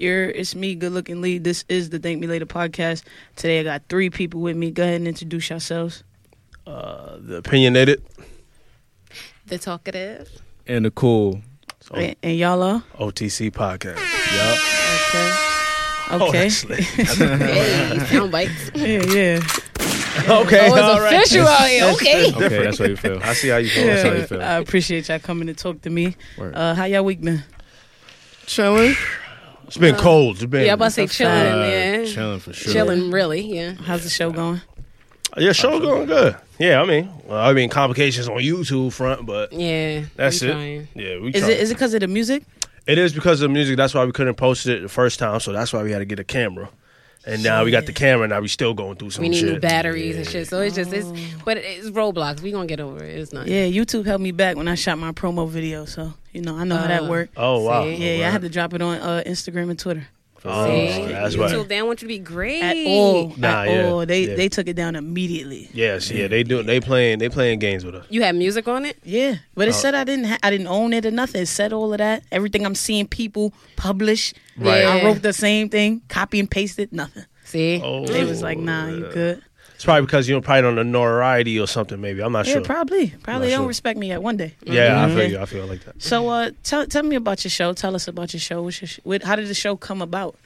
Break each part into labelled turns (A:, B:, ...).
A: You're, it's me, good looking Lee. This is the Thank Me Later podcast. Today I got three people with me. Go ahead and introduce yourselves.
B: Uh, the opinionated
C: The talkative.
D: and the cool.
A: And, and y'all are?
B: OTC podcast. Yup.
A: Okay.
B: Oh,
A: Okay.
B: that's lit.
C: Hey, sound bites.
A: yeah, yeah.
B: okay,
C: Oh, it's
B: all right.
C: official out here. Okay.
D: Okay, that's what you feel.
B: I see how you feel.
D: That's how you feel.
A: I appreciate y'all coming to talk to me. Uh, how y'all week been?
C: Chilling.
B: It's been uh, cold. It's been
C: Yeah, I'm about to say
A: That's
C: chilling.
A: fact.
C: Yeah.
D: Chilling for sure.
C: Chilling, really. Yeah.
A: How's the show going?
B: yeah, show's going good. Yeah, I mean, well, I mean, complications on YouTube front, but
C: Yeah.
B: that's it.
C: trying.
B: Yeah, we.
A: Is
B: try-
A: it is it because of the music?
B: It is because of the music. That's why we couldn't post it the first time. So that's why we had to get a camera. And now we got the camera. Now we still going through some
C: We need
B: shit.
C: new batteries and shit. So it's just it's but it's roadblocks. We gonna get over it. It's not.
A: Yeah, YouTube helped me back when I shot my promo video. So you know I know how that
C: Uh,
A: worked.
B: Oh wow.
C: See?
A: Yeah, yeah, I had to drop it on uh, Instagram and Twitter.
B: Oh,
C: See?
B: that's
C: YouTube,
B: right.
C: they don't want you to be great.
A: At all,
B: Nah,
A: at
B: yeah,
A: all. They
B: yeah.
A: they took it down immediately.
B: Yes, yeah, they do. They playing. They playing games with us.
C: You had music on it?
A: Yeah, but it
B: Oh.
A: said I didn't ha- I didn't own it or nothing. It said all of that. Everything I'm seeing people publish.
B: Right.
A: I wrote the same thing, copy and pasted, nothing.
C: See?
B: Oh,
A: They was like, nah, you good.
B: It's probably because you know, probably on the notoriety or something. Maybe I'm not
A: Yeah,
B: sure.
A: probably. Probably
B: Not
A: they don't
B: sure.
A: respect me yet one day.
B: yeah, I
A: Mhm.
B: feel you. I feel like that.
A: So uh tell tell me about your show. Tell us about your show. What's your sh- what, how did the show come about?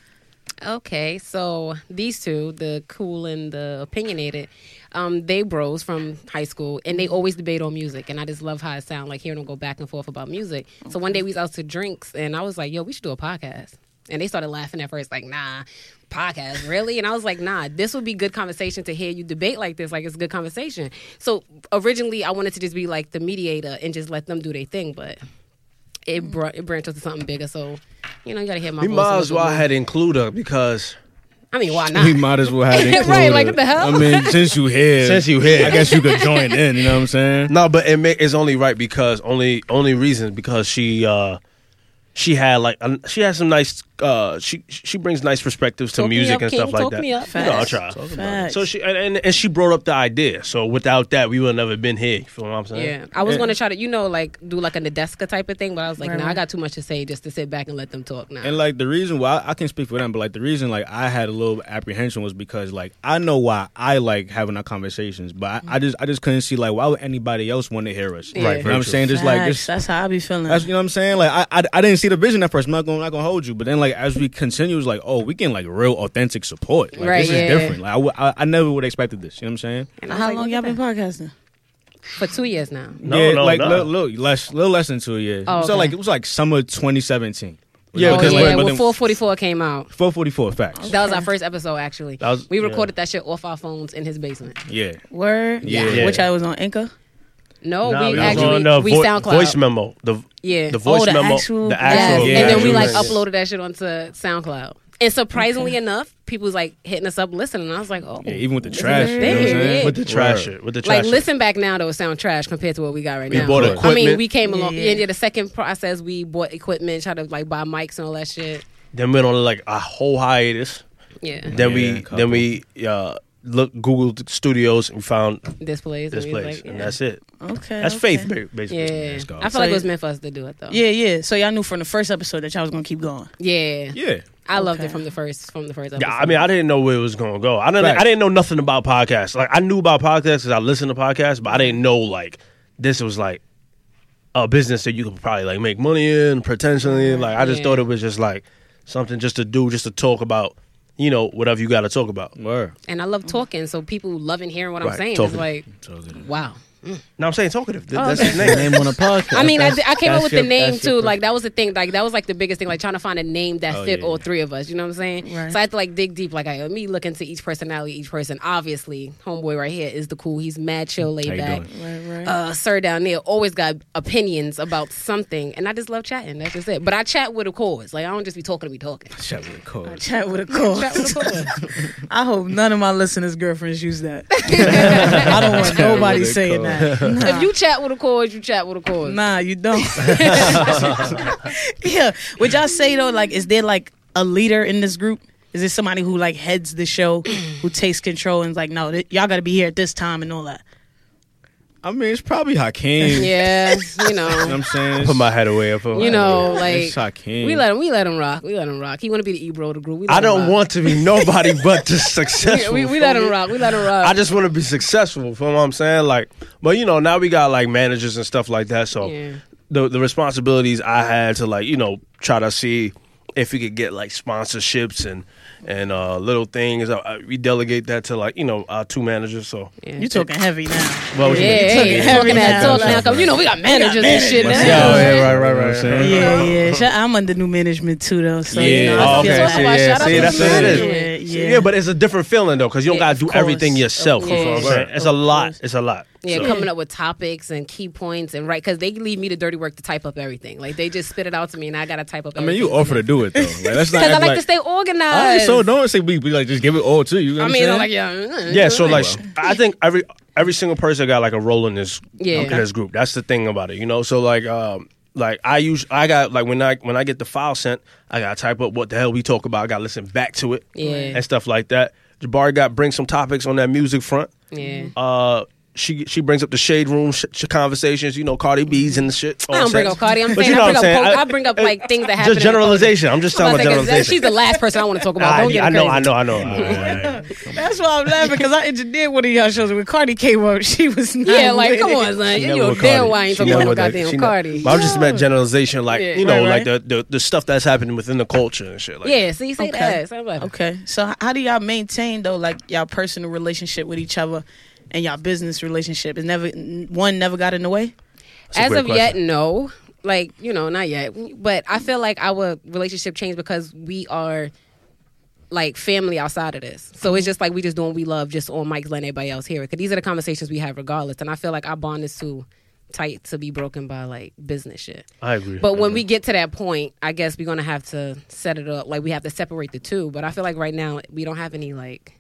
C: Okay, so these two, the cool and the opinionated, um, they bros from high school, and they always debate on music, and I just love how it sounds like hearing them go back and forth about music. So one day we was out to drinks, and I was like, "Yo, we should do a podcast," and they started laughing at first, like, "Nah, podcast, really?" And I was like, "Nah, this would be good conversation to hear you debate like this. Like, it's good conversation." So originally, I wanted to just be like the mediator and just let them do their thing, but it brought it branched into something bigger. So you know, you gotta hear my
B: We
C: voice. a
B: might as well
C: bit
B: had include her because.
C: I mean, why not?
D: We might as well have it included.
C: Right, like, what the hell?
D: I mean, since you here,
B: since you here,
D: I guess you could join in. You know what I'm saying?
B: No, but it ma- it's only right because only only reason because she uh she had like she had some nice uh she she brings nice perspectives to
C: Talk
B: music
C: up,
B: and
C: King,
B: stuff like
C: talk
B: that.
C: me up.
B: You know, I'll
A: Facts.
B: try.
A: Facts.
B: So she and, and and she brought up the idea. So without that, we would have never been here. You feel what I'm saying?
C: Yeah, I was going to try to, you know, like do like a Nadeska type of thing, but I was like,
A: Right,
C: nah. I got too much to say just to sit back and let them talk now.
D: And like the reason why I can speak for them, but like the reason like I had a little apprehension was because like I know why I like having our conversations, but I, I just I just couldn't see like why would anybody else want to hear us?
C: Yeah.
D: You
C: Right,
D: know what I'm saying? Just like just
A: that's how I be feeling.
D: That's, you know what I'm saying? Like I, I, I didn't see the vision at first. I'm not gonna, not gonna hold you, but then like as we continue, it's like oh, we getting like real authentic support. Like
C: Right,
D: this
C: yeah.
D: is different. Like I, w- I, I never would have expected this. You know what I'm saying?
C: And
A: how
C: like,
A: long y'all been
C: that.
A: podcasting?
C: For two years now.
B: No,
D: yeah,
B: no,
D: like
B: no.
D: Little, little less, little less than two years.
C: Oh,
D: So like it was like summer 2017.
B: Yeah,
C: oh,
B: because
C: yeah,
B: when-
D: but
C: when
D: then-
C: 444 came out.
D: 444 facts.
C: That was our first episode, actually.
B: That was-
C: we
B: yeah.
C: recorded that shit off our phones in his basement.
D: Yeah.
A: Word.
D: Yeah.
A: Which I was on Anchor.
C: No,
B: Nah,
C: we
B: was
C: actually
B: on the
C: we
B: vo-
C: SoundCloud.
B: voice memo. The
C: Yeah.
B: the voice
A: Oh, the
B: memo.
A: actual-
B: the
C: Yes.
D: Yeah,
C: and then we like
D: yeah.
C: uploaded that shit onto SoundCloud. And surprisingly enough, people was like hitting us up listening. And I was like, oh.
D: Yeah, even with the trash.
C: is
D: You know what I'm saying?
C: yeah.
B: with the trash
D: Word.
B: With the trash
C: Like
B: shit.
C: listen back now though, it sound trash compared to what we got right
B: We
C: now.
B: bought
C: I mean, we came along.
A: Yeah,
C: Yeah,
A: yeah.
C: yeah. The second process, we bought equipment, tried to like buy mics and all that shit.
B: Then went on like a whole hiatus.
C: Yeah,
B: Then
D: Yeah,
B: we then we uh look Googled studios and found
C: displays.
B: this
C: and we was
B: place,
C: like,
B: and that's it.
A: Okay.
B: That's
A: okay.
B: faith, basically.
C: Yeah,
D: Let's.
C: I feel
A: So
C: like it was meant for us to do it though.
A: Yeah, yeah. So y'all knew from the first episode that y'all was gonna keep going.
C: yeah,
D: Yeah.
C: I loved it from the first from the first episode.
B: Yeah, I mean, I didn't know where it was gonna go. I didn't.
D: Facts.
B: I didn't know nothing about podcasts. Like I knew about podcasts because I listened to podcasts, but I didn't know like this was like a business that you could probably like make money in potentially. Like I just
C: Yeah.
B: thought it was just like something just to do, just to talk about, you know, whatever you got to talk about.
D: Word.
C: and I love talking, so people loving hearing what
B: Right,
C: I'm saying.
B: talking.
C: It's like, wow.
B: No, I'm saying talkative. Th-
C: Oh,
B: that's
C: okay.
B: his name.
D: Name on a podcast.
C: I mean, I,
D: That's-
C: I came up
D: that's
C: with
D: your-
C: the name
D: that's your
C: too. Like that was the thing. Like that was like the biggest thing. Like trying to find a name that
D: Oh,
C: fit
D: yeah,
C: all
D: yeah.
C: three of us. You know what I'm saying?
A: Right.
C: So I had to like dig deep. Like I me look into each personality, each person. Obviously, homeboy right here is the cool. He's mad chill, laid
D: How you
C: back.
D: doing?
A: Right, right.
C: Uh, sir down there always got opinions about something, and I just love chatting. That's just it. But I chat with a cause. Like I don't just be talking to be talking.
D: Shut with a code.
A: Chat with a call.
C: Chat with a cause.
A: I hope none of my listeners' girlfriends use that. I don't want
D: Chat
A: nobody
D: a
A: saying that. Nah.
C: if you chat with a cause, you chat with a cause.
A: Nah, you don't. yeah. Would y'all say though, like, is there like a leader in this group? Is there somebody who like heads the show, who takes control and is like, no, th- y'all got to be here at this time and all that?
D: I mean, it's probably Hakeem.
C: Yeah, you
D: You know what
C: know.
D: I'm saying?
B: Put my head away. I put my
C: You
B: head
C: know,
B: away.
C: like
D: it's Hakeem.
C: we let him, we let him rock. We let him rock. He want to be the Ebro of the group. We
B: I don't
C: rock.
B: want to be nobody but just
C: We,
B: successful.
C: we, we let him rock. We let him rock.
B: I just want to be successful. You know what I'm saying? Like, but you know, now we got like managers and stuff like that. So
C: Yeah.
B: the the responsibilities I had to like, you know, try to see if we could get like sponsorships and and uh, little things. I, I, we delegate that to like, you know, our two managers. So,
C: Yeah.
A: You talking heavy now.
B: well,
C: Yeah,
B: you know,
C: hey,
A: heavy
C: talking that
A: now.
C: talk now. 'cause you know we got managers and shit now.
D: managers.
B: yeah, yeah, right, right,
D: You know what
B: right.
D: I'm?
A: Yeah, yeah. I'm under new management too, though. So you
D: Yeah.
A: know, I
B: Oh,
A: feel
B: okay.
A: like-
B: See,
C: Shout
B: yeah,
C: out
B: see,
C: to
B: that's
C: the
B: what it is.
A: Yeah,
B: Yeah, but it's a different feeling though, because you don't
C: Yeah,
B: gotta do
A: of
B: everything
A: course,
B: yourself.
A: of
B: you know what I'm
C: course,
B: saying? It's
A: of
B: a lot.
A: course.
B: It's a lot.
C: Yeah,
B: So-
C: coming up with topics and key points and right because they leave me the dirty work to type up everything. Like they just spit it out to me and I gotta type up.
D: I mean, you offer to do it though. Like, that's not
C: because I
D: act
C: like, to stay
D: All right,
C: organized.
D: so don't say we, we like just give it all to you. you
C: I mean, I'm like yeah, mm,
B: Yeah, so like. I think every every single person got like a role in this
C: Yeah.
B: in this group. That's the thing about it, you know. So like um like I use I got like when I when I get the file sent, I gotta type up what the hell we talk about. I gotta listen back to it
C: Yeah.
B: and stuff like that. Jabari got bring some topics on that music front.
C: yeah.
B: Uh, she she brings up the shade room sh- sh- conversations. You know, Cardi B's and the shit.
C: I don't bring up Cardi. I'm
B: But
C: saying
B: you know
C: I
B: what
C: bring
B: I'm
C: up
B: saying?
C: po- I bring up like things that happen.
B: Just
C: in the culture.
B: generalization. I'm just
C: I'm
B: talking
C: about
B: about
C: to say, 'cause that-
B: generalization.
C: She's the last person I want to talk about.
B: I,
C: Don't get
B: I
C: it
B: know. I know, I know,
A: That's why I'm laughing because I engineered one of y'all shows when Cardi came up. She was not
C: Yeah, like
A: with
C: come on, son. You know damn why I ain't
B: She
C: talking
B: never
C: about no goddamn
B: She never-
C: Cardi.
B: But I'm just about generalization, like
C: Yeah.
B: you know,
A: Right,
B: like the, the the stuff that's happening within the culture and shit. Like
C: Yeah, see, say
A: Okay.
C: that. Say that.
A: Okay, so how do y'all maintain though, like y'all personal relationship with each other and y'all business relationship? Is never one never got in the way?
C: As
B: great
C: of yet, no. Like you know, not yet. But I feel like our relationship changed because we are like family outside of this. So it's just like we just doing what we love, just on mics, letting everybody else hear it. Because these are the conversations we have regardless. And I feel like our bond is too tight to be broken by like business shit.
B: I agree.
C: But when we get to that point, I guess we're gonna have to set it up. Like we have to separate the two. But I feel like right now we don't have any like.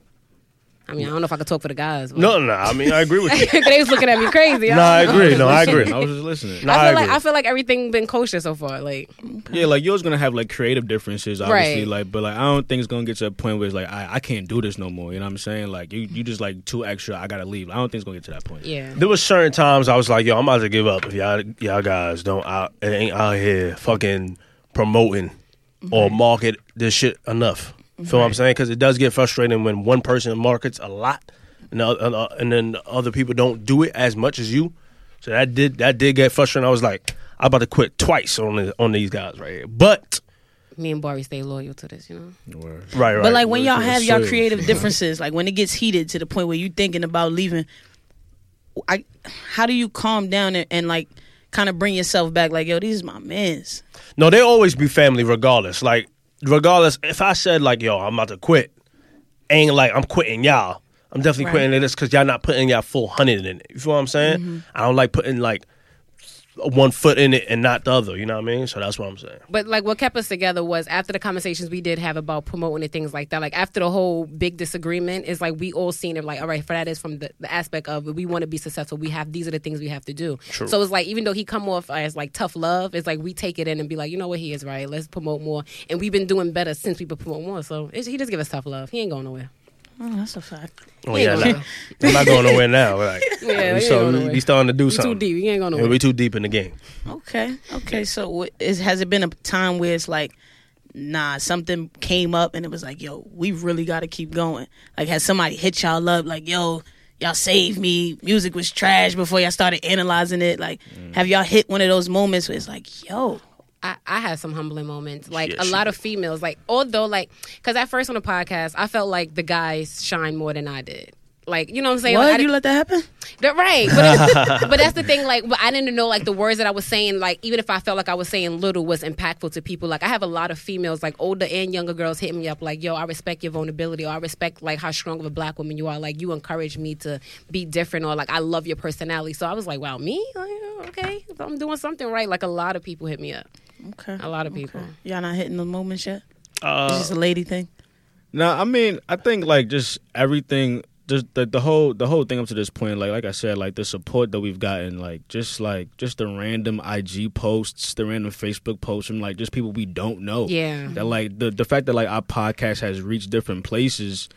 C: I mean, I don't know if I could talk for the guys. but-
B: no, no, I mean I agree with you.
C: they was looking at me crazy.
B: no, I
C: don't
B: agree. No, I agree.
D: I was just listening.
B: No,
C: I
B: I
C: feel like
B: agree.
C: I feel like everything been kosher so far. Like
D: Yeah, like yours gonna have like creative differences, obviously.
C: Right.
D: Like, but like I don't think it's gonna get to a point where it's like I, I can't do this no more. You know what I'm saying? Like you, you just like too extra. I gotta leave. I don't think it's gonna get to that point.
C: yeah,
B: There was certain times I was like, yo, I'm about to give up if y'all y'all guys don't out it ain't out here fucking promoting or market this shit enough. Feel what I'm saying? Because it does get frustrating when one person markets a lot and uh, and then other people don't do it as much as you. So that did that did get frustrating. I was like, I'm about to quit twice on the, on these guys right here. But
C: me and Barry stay loyal to this. You know,
D: Word.
B: right, right.
A: But like when
D: Well,
A: y'all
D: it's
A: have y'all creative differences, like when it gets heated to the point where you're thinking about leaving, I how do you calm down and, and like kind of bring yourself back? Like yo, these is my men's.
B: No, they always be family regardless. Like regardless, if I said like, "Yo, I'm about to quit," ain't like I'm quitting y'all. I'm definitely
A: Right.
B: quitting this because y'all not putting y'all full hundred in it. You feel what I'm saying?
A: Mm-hmm.
B: I don't like putting like one foot in it and not the other. You know what I mean? So that's what I'm saying.
C: but like what kept us together was after the conversations we did have about promoting and things like that. Like after the whole big disagreement, is like we all seen it. Like all right, for that is from the, the aspect of we want to be successful. We have these are the things we have to do.
B: True.
C: So it's like even though he come off as like tough love, it's like we take it in and be like, you know what, he is right. Let's promote more. And we've been doing better since we promote more. So it's, he just give us tough love. He ain't going nowhere.
A: Oh, that's a fact.
B: Oh yeah,
C: ain't
B: nah.
C: going
B: I'm not going nowhere now. Like,
C: Yeah,
B: we,
C: he ain't
B: start,
C: going
B: we,
C: nowhere.
B: we starting to do
C: We too deep. We ain't going
B: Yeah,
C: nowhere.
B: we too deep in the game.
A: Okay, okay. So what is has it been a time where it's like, nah, something came up and it was like, yo, we really got to keep going. Like, has somebody hit y'all up? Like, yo, y'all saved me. Music was trash before y'all started analyzing it. Like, mm. have y'all hit one of those moments where it's like, yo,
C: I, I had some humbling moments. Like
B: Yeah,
C: a
B: she
C: lot of females, like although like, because at first on the podcast, I felt like the guys shine more than I did. Like you know what I'm saying?
A: what?
C: Like, I
A: you
C: didn't-
A: let that happen?
C: that- right, but, that's- but that's the thing. Like, but I didn't know like the words that I was saying. Like even if I felt like I was saying little, was impactful to people. Like I have a lot of females, like older and younger girls, hitting me up like, "Yo, I respect your vulnerability, or I respect like how strong of a black woman you are. Like you encourage me to be different, or like I love your personality." So I was like, "Wow, me? Like, okay, I'm doing something right." Like a lot of people hit me up.
A: Okay.
C: A lot of people.
A: Y'all not hitting the moments yet? it's
B: Uh,
A: just a lady thing.
D: No, I mean, I think like just everything, just the, the whole the whole thing up to this point, like like I said, like the support that we've gotten, like just like just the random IG posts, the random Facebook posts from like just people we don't know.
C: Yeah.
D: That like the the fact that like our podcast has reached different places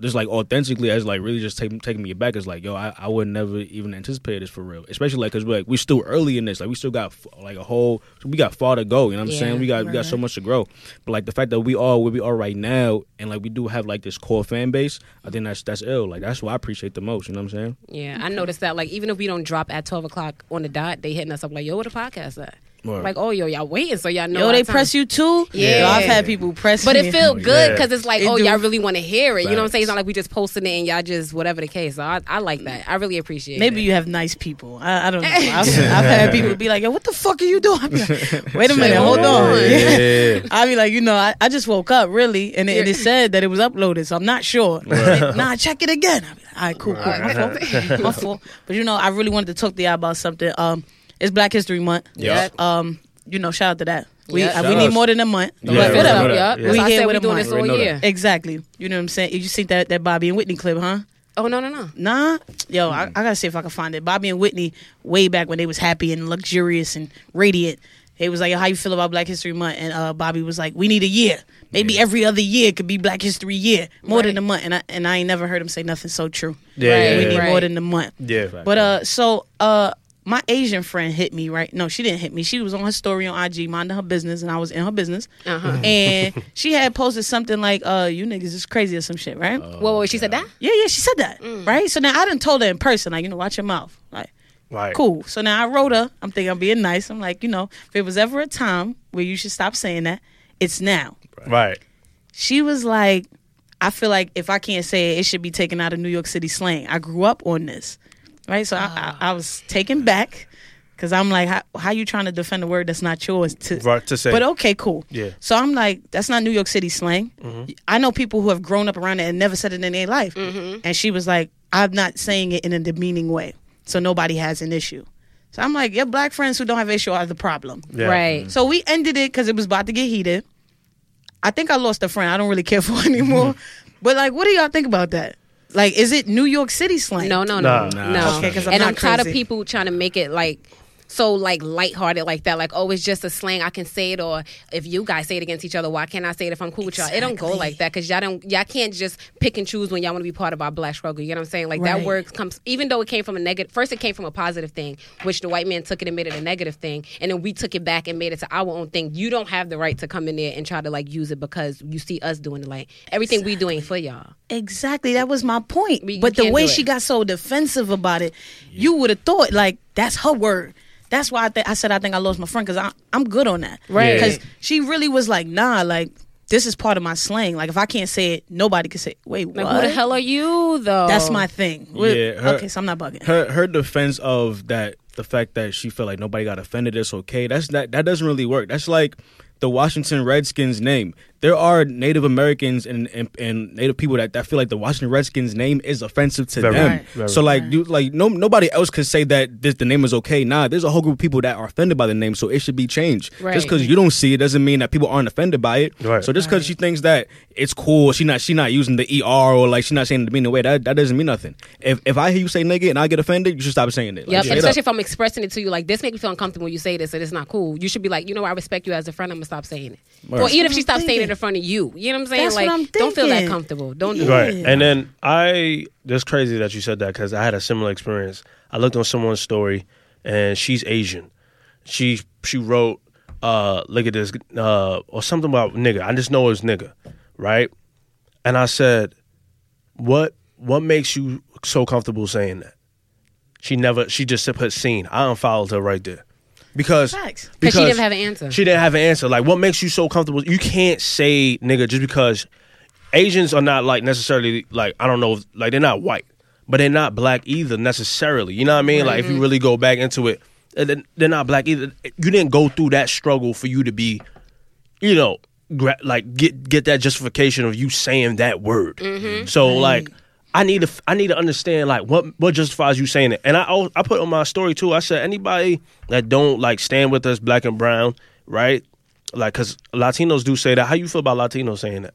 D: just like authentically as like really just taking taking me back is like yo I, I would never even anticipate this for real. Especially like because we're like we still early in this. Like we still got like a whole we got far to go you know what I'm
C: Yeah,
D: saying we got we got so much to grow. But like the fact that we are where we are right now and like we do have like this core fan base I think that's that's ill. Like that's what I appreciate the most you know what I'm saying?
C: Yeah, I noticed that. Like, even if we don't drop at twelve o'clock on the dot, they hitting us up like, "Yo, what the podcast at?"
D: Word.
C: Like, "Oh, yo, y'all waiting, so y'all know."
A: Yo, they
C: time.
A: press you too.
C: Yeah.
A: Yo, I've had people press
C: But
A: me.
C: it feel good
B: Yeah.
C: because it's like,
A: It
C: oh,
A: do.
C: y'all really want to hear it. You know what I'm saying? It's not like we just posting it and y'all just whatever the case. So I, I like that. I really appreciate it.
A: Maybe
C: it.
A: you have nice people. I, I don't know. I've, I've had people be like, "Yo, what the fuck are you doing?" I be like, Wait a minute, hold on.
B: Yeah.
A: I be like, you know, I, I just woke up really, and it, it said that it was uploaded, so I'm not sure. nah, check it again. I be like, all right, cool, cool. My fault. My fault. But you know, I really wanted to talk to y'all about something. Um, it's Black History Month.
D: Yeah.
A: Um, you know, shout out to that. We
C: Yeah.
A: uh, we need more than a month.
C: Don't
B: Yeah,
C: let
B: we
C: it
B: know
C: up,
B: that.
C: yeah.
B: Yeah.
A: We
C: I
A: here with
C: we
A: a
C: doing
A: month.
C: this all year.
A: Exactly. You know what I'm saying? You just think that that Bobby and Whitney clip, huh?
C: Oh no no no.
A: Nah, yo, I, I gotta see if I can find it. Bobby and Whitney, way back when they was happy and luxurious and radiant. It was like, "How you feel about Black History Month?" And uh, Bobby was like, "We need a year. Maybe every other year could be Black History Year, more than a month." And I and I ain't never heard him say nothing so true.
B: Yeah,
C: Right,
B: yeah,
A: we
B: yeah.
A: need
C: right.
A: more than a month.
B: Yeah.
A: But uh, so uh, my Asian friend hit me right. No, she didn't hit me. She was on her story on IG, minding her business, and I was in her business.
C: Uh-huh.
A: And she had posted something like, "Uh, you niggas is crazy" or some shit, right?
C: Whoa, whoa, she said that.
A: Yeah, yeah, she said that, right? So now I didn't told her in person, like, you know, watch your mouth, like,
B: Right.
A: cool. So now I wrote her. I'm thinking I'm being nice. I'm like, you know, if it was ever a time where you should stop saying that, it's now.
B: Right.
A: She was like, I feel like if I can't say it, it should be taken out of New York City slang. I grew up on this, right? So I, I, oh. I was taken back because I'm like, how, how you trying to defend a word that's not yours to
B: Right, to say.
A: But okay, cool.
B: Yeah.
A: So I'm like, that's not New York City slang. Mm-hmm. I know people who have grown up around it and never said it in their life. Mm-hmm. And she was like, I'm not saying it in a demeaning way, so nobody has an issue. So I'm like, your black friends who don't have issue are the problem.
B: Yeah.
C: Right.
A: So we ended it because it was about to get heated. I think I lost a friend. I don't really care for anymore. Mm-hmm. but like, what do y'all think about that? Like, is it New York City slang?
C: No, no,
B: Nah.
C: no,
D: Nah.
C: no.
A: Okay, 'cause I'm
C: and
A: not
C: I'm tired of people trying to make it like so like lighthearted like that. Like, oh, it's just a slang. I can say it, or if you guys say it against each other, why can't I say it if I'm cool with y'all? It don't go like that because y'all don't. Y'all can't just pick and choose when y'all want to be part of our black struggle. You know what I'm saying? Like
A: Right.
C: that word comes, even though it came from a negative. First, it came from a positive thing, which the white man took it and made it a negative thing, and then we took it back and made it to our own thing. You don't have the right to come in there and try to like use it because you see us doing it. Like everything we doing for y'all.
A: Exactly. That was my point.
C: We-
A: but the way she got so defensive about it, you would have thought like that's her word. That's why I, th- I said I think I lost my friend because I'm good on that.
C: Right.
A: Because she really was like, nah, like this is part of my slang. Like if I can't say it, nobody can say. It. Wait,
C: Like,
A: what?
C: who the hell are you though?
A: That's my thing. We're-
D: Yeah, her-
A: okay, so I'm not bugging.
D: her her defense of that the fact that she felt like nobody got offended it's okay that's that that doesn't really work that's like the Washington Redskins name. There are Native Americans and, and, and Native people that, that feel like the Washington Redskins name is offensive to
B: Very,
D: them.
A: Right.
B: very.
D: So like you like no nobody else could say that this the name is okay. Nah, there's a whole group of people that are offended by the name, so it should be changed.
C: Right.
D: Just because you don't see it doesn't mean that people aren't offended by it.
B: Right.
D: So just because she thinks that it's cool, she not she not using the er or like she not saying it the meaning way that that doesn't mean nothing. If if I hear you say nigga and I get offended, you should stop saying it. Like,
C: Yep,
D: straight up.
C: especially if I'm expressing it to you, like this makes me feel uncomfortable when you say this, and it's not cool. You should be like, you know, I respect you as a friend. I'm gonna stop saying it. Or even if she
A: That's
C: stops saying it
A: thinking.
C: In front of you, you know what I'm saying?
A: That's
C: like,
A: what I'm
C: don't feel that
A: thinking.
C: comfortable. Don't do
B: Right.
A: Yeah.
B: And then I, that's crazy that you said that because I had a similar experience. I looked on someone's story and she's Asian. She she wrote, uh, look at this, uh, or something about nigga. I just know it was nigga, right? And I said, what what makes you so comfortable saying that? She never, she just put scene. I unfollowed her right there. Because,
A: Facts.
C: Because she didn't have an answer.
B: she didn't have an answer. Like, what makes you so comfortable? You can't say nigga just because Asians are not like necessarily like I don't know, like they're not white, but they're not black either necessarily. You know what I mean? Like if you really go back into it, uh, they're not black either. You didn't go through that struggle for you to be, you know, gra- like get get that justification of you saying that word. So like. I need to I need to understand like what what justifies you saying it. And I I put on my story too. I said anybody that don't like stand with us black and brown, right? Like cuz Latinos do say that. How you feel about Latinos saying that?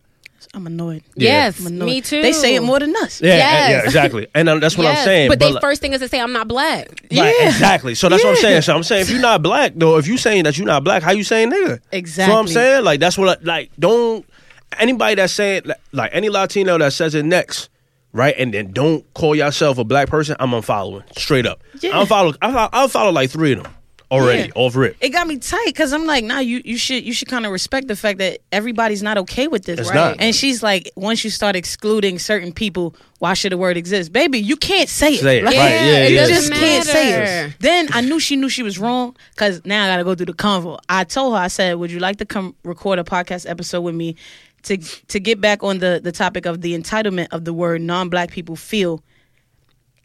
A: I'm annoyed.
C: yes,
A: I'm annoyed.
C: me too.
A: They say it more than us.
B: Yeah,
C: Yes.
B: yeah, exactly. And um, that's what
C: Yes,
B: I'm saying.
C: But, their
B: like-
C: first thing is to say, I'm not black.
B: Right,
A: Yeah.
B: exactly. So that's what I'm saying. So I'm saying if you're not black though, if you saying that you're not black, how you saying nigga?
A: Exactly.
B: So I'm saying like that's what I, like don't anybody that's saying like any Latino that says it next, right, and then don't call yourself a black person, I'm unfollowing straight up.
A: Yeah.
B: I'm follow. I follow, I'll follow like three of them already
A: Yeah.
B: off rip.
A: it got me tight because I'm like, nah, you you should you should kind of respect the fact that everybody's not okay with this,
B: It's
A: right?
B: not.
A: And she's like, once you start excluding certain people, why should the word exist, baby? You can't say it.
B: Say it,
A: Like,
B: right, yeah,
A: you
B: yeah.
A: just can't say it. Then I knew she knew she was wrong because now I got to go through the convo. I told her, I said, would you like to come record a podcast episode with me to to get back on the the topic of the entitlement of the word non-black people feel?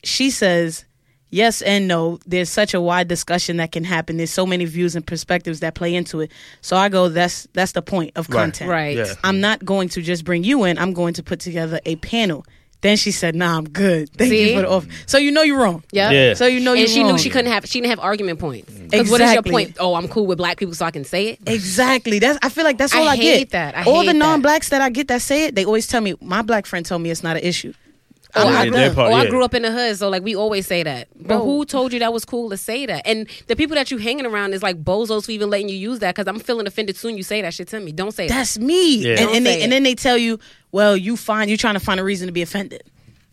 A: She says. Yes and no. There's such a wide discussion that can happen. There's so many views and perspectives that play into it. So I go, that's that's the point of
B: Right.
A: content.
C: Right.
B: Yeah.
A: I'm not going to just bring you in. I'm going to put together a panel. Then she said, "Nah, I'm good. Thank
C: See?
A: you for the offer." So you know you're wrong.
C: Yep.
B: Yeah.
A: So you know
C: and
A: you're
C: she
A: wrong.
C: knew she couldn't have she didn't have argument points. 'Cause what is your point? Oh, I'm cool with black people, so I can say it.
A: Exactly. That's. I feel like that's
C: I
A: all I,
C: hate
A: get.
C: that. I
A: all
C: hate
A: the non-blacks that I get that say it, they always tell me. My black friend told me it's not an issue.
C: Oh, I, grew,
B: part,
C: oh I grew up in the hood, so like we always say that. But
A: Bro.
C: who told you that was cool to say that? And the people that you hanging around is like bozos for even letting you use that because I'm feeling offended soon. You say that shit to me. Don't say that.
A: That's me.
B: Yeah.
A: And, and,
C: say
A: they, and then they tell you, well, you find you're trying to find a reason to be offended.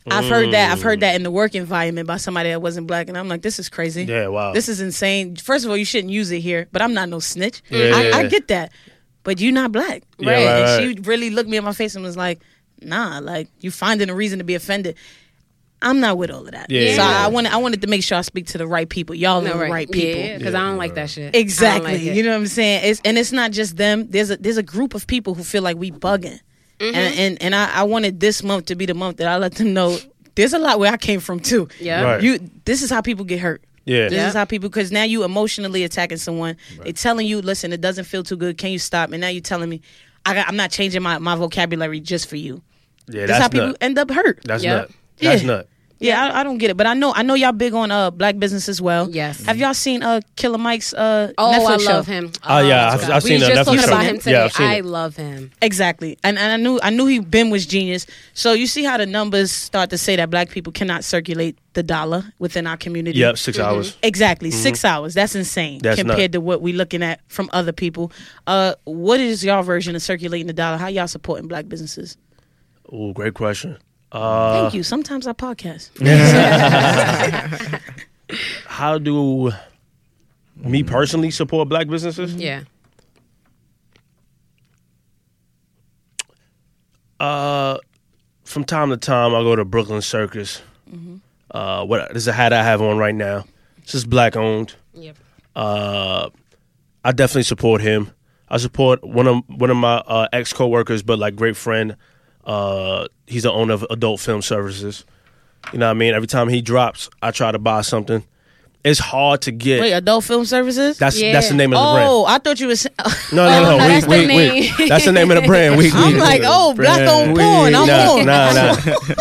A: I've heard that. I've heard that in the work environment by somebody that wasn't black, and I'm like, this is crazy.
B: Yeah, wow.
A: This is insane. First of all, you shouldn't use it here, but I'm not no snitch.
B: Yeah,
A: I,
B: yeah,
A: I get that, but you're not black,
B: Yeah,
A: right?
B: right,
A: and she really looked me in my face and was like, nah, like you finding a reason to be offended. I'm not with all of that.
B: Yeah,
A: so
B: yeah.
A: I wanted I wanted to make sure I speak to the right people. Y'all are
C: No,
A: the right people.
C: Yeah, because I don't like that shit.
A: Exactly.
C: Like
A: you know what I'm saying? It's and it's not just them. There's a there's a group of people who feel like we bugging.
C: Mm-hmm.
A: And and and I, I wanted this month to be the month that I let them know there's a lot where I came from too.
C: Yeah.
B: Right.
A: You this is how people get hurt.
B: Yeah.
A: This
C: Yeah.
A: is how people because now you emotionally attacking someone. They're telling you, listen, it doesn't feel too good. Can you stop? And now you're telling me, I got, I'm not changing my, my vocabulary just for you.
B: Yeah,
A: That's how
B: that's
A: people
B: nut.
A: end up hurt.
B: That's
C: Yeah.
B: nut. That's
A: Yeah.
B: nut.
A: Yeah, I, I don't get it, but I know I know y'all big on uh black business as well.
C: Yes.
A: Have y'all seen uh Killer Mike's uh
C: Oh,
A: Netflix
C: I
A: show?
C: love him.
B: Oh, yeah,
C: my
B: I've-
C: God.
B: I've
C: we
B: seen
C: was
B: the
C: just
B: Netflix
C: talking about
B: show.
C: him
B: Yeah,
C: today.
B: I've seen
C: I
B: it.
C: love him.
A: Exactly, and and I knew I knew he Ben was genius. So you see how the numbers start to say that black people cannot circulate the dollar within our community.
B: Yep, 6 hours.
A: Exactly, six hours. That's insane
B: That's
A: compared
B: nut.
A: to what we're looking at from other people. Uh, what is y'all version of circulating the dollar? How y'all supporting black businesses?
B: Ooh, great question. Uh,
A: Thank you. Sometimes I podcast.
B: how do me personally support black businesses?
C: Yeah.
B: Uh, from time to time, I go to Brooklyn Circus. Uh, what this is a hat I have on right now. This is black owned.
C: Yep.
B: Uh, I definitely support him. I support one of one of my uh, ex coworkers, but like great friend. Uh, he's the owner of Adult Film Services. You know what I mean? Every time he drops, I try to buy something. It's hard to get.
A: Wait, adult film services?
B: that's
C: Yeah.
B: that's the name of the brand.
A: oh, I thought you was.
B: No, no, no.
C: Oh,
B: we,
C: that's
B: we,
C: the
B: we-
C: name.
B: that's the name of the brand. We,
A: I'm
B: we-
A: like, oh, black on
B: we-
A: porn. I'm
B: nah,
A: on.
B: Nah, nah.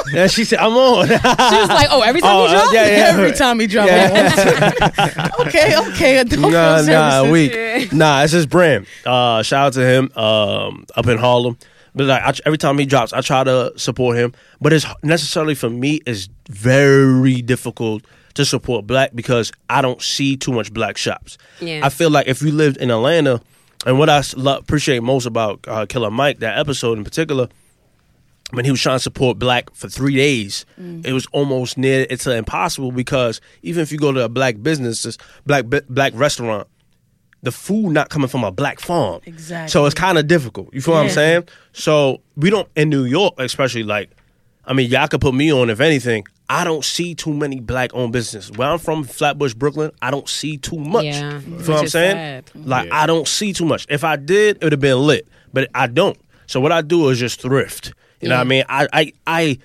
B: yeah, she said, I'm on.
C: She was like, "Oh, every time
B: Oh,
C: you drop."
B: uh, yeah, yeah.
A: Every time he drops.
B: Yeah.
A: okay, okay, adult
B: nah,
A: film
B: nah,
A: services.
B: we, nah, it's his brand. Uh, shout out to him um, up in Harlem. But like I, every time he drops, I try to support him. But it's necessarily for me is very difficult to support black because I don't see too much black shops.
C: Yeah.
B: I feel like if you lived in Atlanta, and what I appreciate most about uh, Killer Mike, that episode in particular, when he was trying to support black for three days, it was almost near it's impossible because even if you go to a black business, black black restaurant, the food not coming from a black farm.
A: Exactly.
B: So it's kind of difficult. You feel what I'm saying? So we don't in New York, especially like, I mean, y'all could put me on if anything. I don't see too many black owned businesses. Where I'm from, Flatbush, Brooklyn, I don't see too much.
C: Yeah,
B: you
C: which
B: feel what I'm saying?
C: sad.
B: Like
D: Yeah.
B: I don't see too much. If I did, it would have been lit, but I don't. So what I do is just thrift. You know what I mean? I I I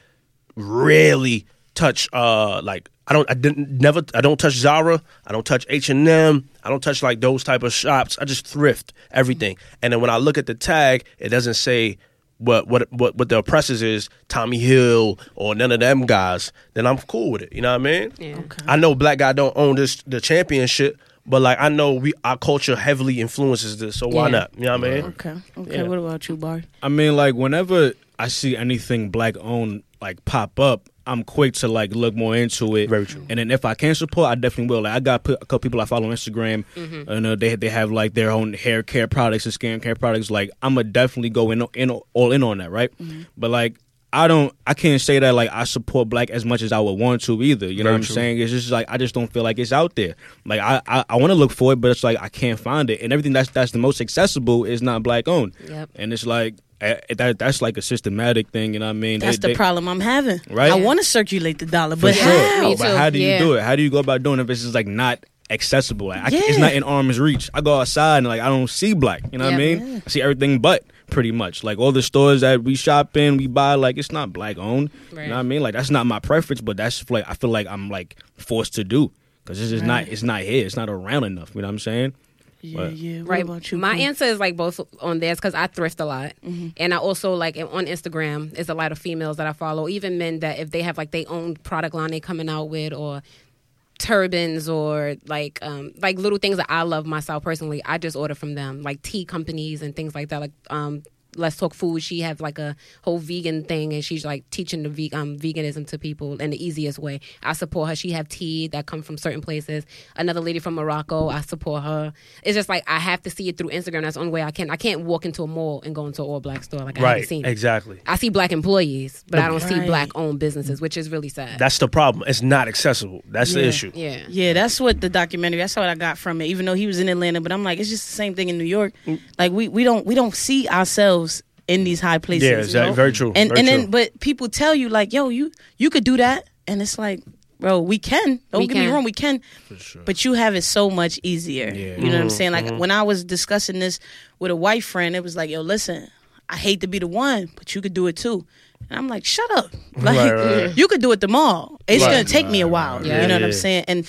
B: rarely touch uh like I don't I didn't never I don't touch Zara, I don't touch H&M, I don't touch like those type of shops. I just thrift everything. And then when I look at the tag, it doesn't say what what what what the oppressors is Tommy Hill or none of them guys, then I'm cool with it. You know what I mean?
C: Yeah. Okay.
B: I know black guy don't own this the championship, but like I know we our culture heavily influences this, so why
C: Yeah.
B: not? You know what I mean?
A: Okay, okay.
B: Yeah.
A: What about you, Bar?
D: I mean, like whenever I see anything black owned like pop up, I'm quick to like look more into it.
B: Very true.
D: And then if I can support, I definitely will. Like I got pu- a couple people I follow on Instagram,
C: Mm-hmm.
D: and uh, they they have like their own hair care products and skin care products. Like I'm gonna definitely go in, in all in on that, right?
B: Mm-hmm.
D: But like. I don't. I can't say that like I support black as much as I would want to either. You know
B: Very
D: what I'm
B: true.
D: saying? It's just like I just don't feel like it's out there. Like I, I, I want to look for it, but it's like I can't find it. And everything that's that's the most accessible is not black owned.
C: Yep.
D: And it's like eh, that that's like a systematic thing. You know what I mean?
A: That's
D: They-
A: the
D: they-
A: problem I'm having.
D: Right?
A: I want to circulate the dollar,
D: for
A: but
D: sure.
A: how?
C: Me
D: But
C: too,
D: how do you
C: yeah.
D: do it? How do you go about doing it if it's just like not accessible? Like, I it's not in arm's reach. I go outside and like I don't see black. You know what I
C: Yeah.
D: mean? I see everything but pretty much. Like all the stores that we shop in, we buy like it's not black owned. You know what I mean? Like that's not my preference, but that's like I feel like I'm like forced to do because it's just not it's not here. It's not around enough. You know what I'm saying?
A: Yeah,
D: But-
A: yeah. What
C: right.
A: about you?
C: My
A: Queen?
C: answer is like both on theirs because I thrift a lot,
A: Mm-hmm.
C: and I also like on Instagram. There's a lot of females that I follow, even men that if they have like their own product line they coming out with or turbans or like um like little things that I love myself personally. I just order from them, like tea companies and things like that. Like um. Let's talk food. She have like a whole vegan thing, and she's like teaching the ve- um, veganism to people in the easiest way. I support her. She have tea that come from certain places. Another lady from Morocco, I support her. It's just like I have to see it through Instagram. That's the only way I can. I can't walk into a mall and go into an all black store. Like I haven't
B: Right.
C: seen it.
B: Exactly.
C: I see black employees, but I don't see black owned businesses, which is really sad.
B: That's the problem. It's not accessible. That's the issue.
C: yeah.
A: Yeah, that's what the documentary. That's what I got from it. Even though he was in Atlanta, but I'm like, it's just the same thing in New York.
B: Mm.
A: Like we we don't we don't see ourselves in these high places.
B: Yeah,
A: you
B: exactly.
A: know?
B: Very true.
A: And
B: Very
A: and
B: true.
A: then but people tell you like, yo, you you could do that, and it's like, bro, we can. Don't
C: We
A: get me wrong, we can. Sure. But you have it so much easier.
D: Yeah.
A: You know what
B: Mm-hmm.
A: I'm saying? Like when I was discussing this with a white friend, it was like, yo, listen, I hate to be the one, but you could do it too. And I'm like, shut up. Like
B: Right, right.
A: you could do it tomorrow. It's
B: Right.
A: gonna take me a while.
C: right.
A: You know what
B: Yeah.
A: I'm saying? And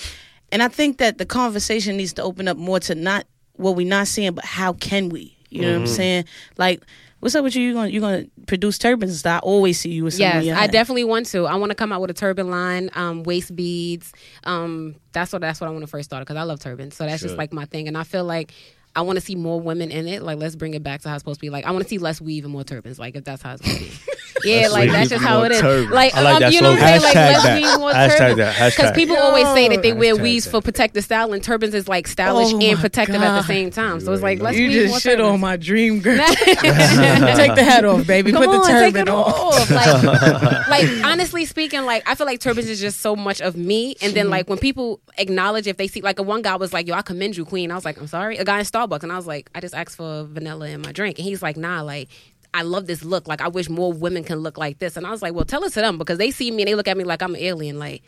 A: and I think that the conversation needs to open up more to not what we're not seeing, but how can we? You know what
B: Mm-hmm.
A: I'm saying? Like, what's up with you? You gonna you gonna produce turbans? and stuff? I always see you with something.
C: Yes, I definitely want to. I want to come out with a turban line, um, waist beads. Um, that's what that's what I want to first start because I love turbans. So that's just like my thing, and I feel like. I want to see more women in it. Like, let's bring it back to how it's supposed to be. Like, I want to see less weave and more turbans. Like, if that's how it's going to be. Yeah,
D: Less
C: like that's just how it is.
D: turbans.
C: Like,
B: I like
C: um,
B: that
C: you know what I'm saying?
B: slogan.
C: Like,
D: Hashtag
C: less
D: that.
C: weave, more
B: Hashtag
C: turbans. Because people always say that they wear
D: Hashtag
C: weaves
D: that.
C: for protective style, and turbans is like stylish
A: Oh
C: and
A: my
C: protective at the same time. So it's like, let's
A: You
C: weave more
A: just shit
C: turbans.
A: on my dream girl. take the hat off, baby.
C: Come
A: Put the
C: on,
A: turban
C: take it
A: on.
C: off. Like, like honestly speaking, like I feel like turbans is just so much of me. And then like when people acknowledge if they see like a one guy was like, "Yo, I commend you, Queen." I was like, "I'm sorry." A guy in Starbucks, and I was like, "I just asked for vanilla in my drink," and he's like, "Nah, like." I love this look. Like I wish more women can look like this. And I was like, well, tell it to them because they see me and they look at me like I'm an alien. Like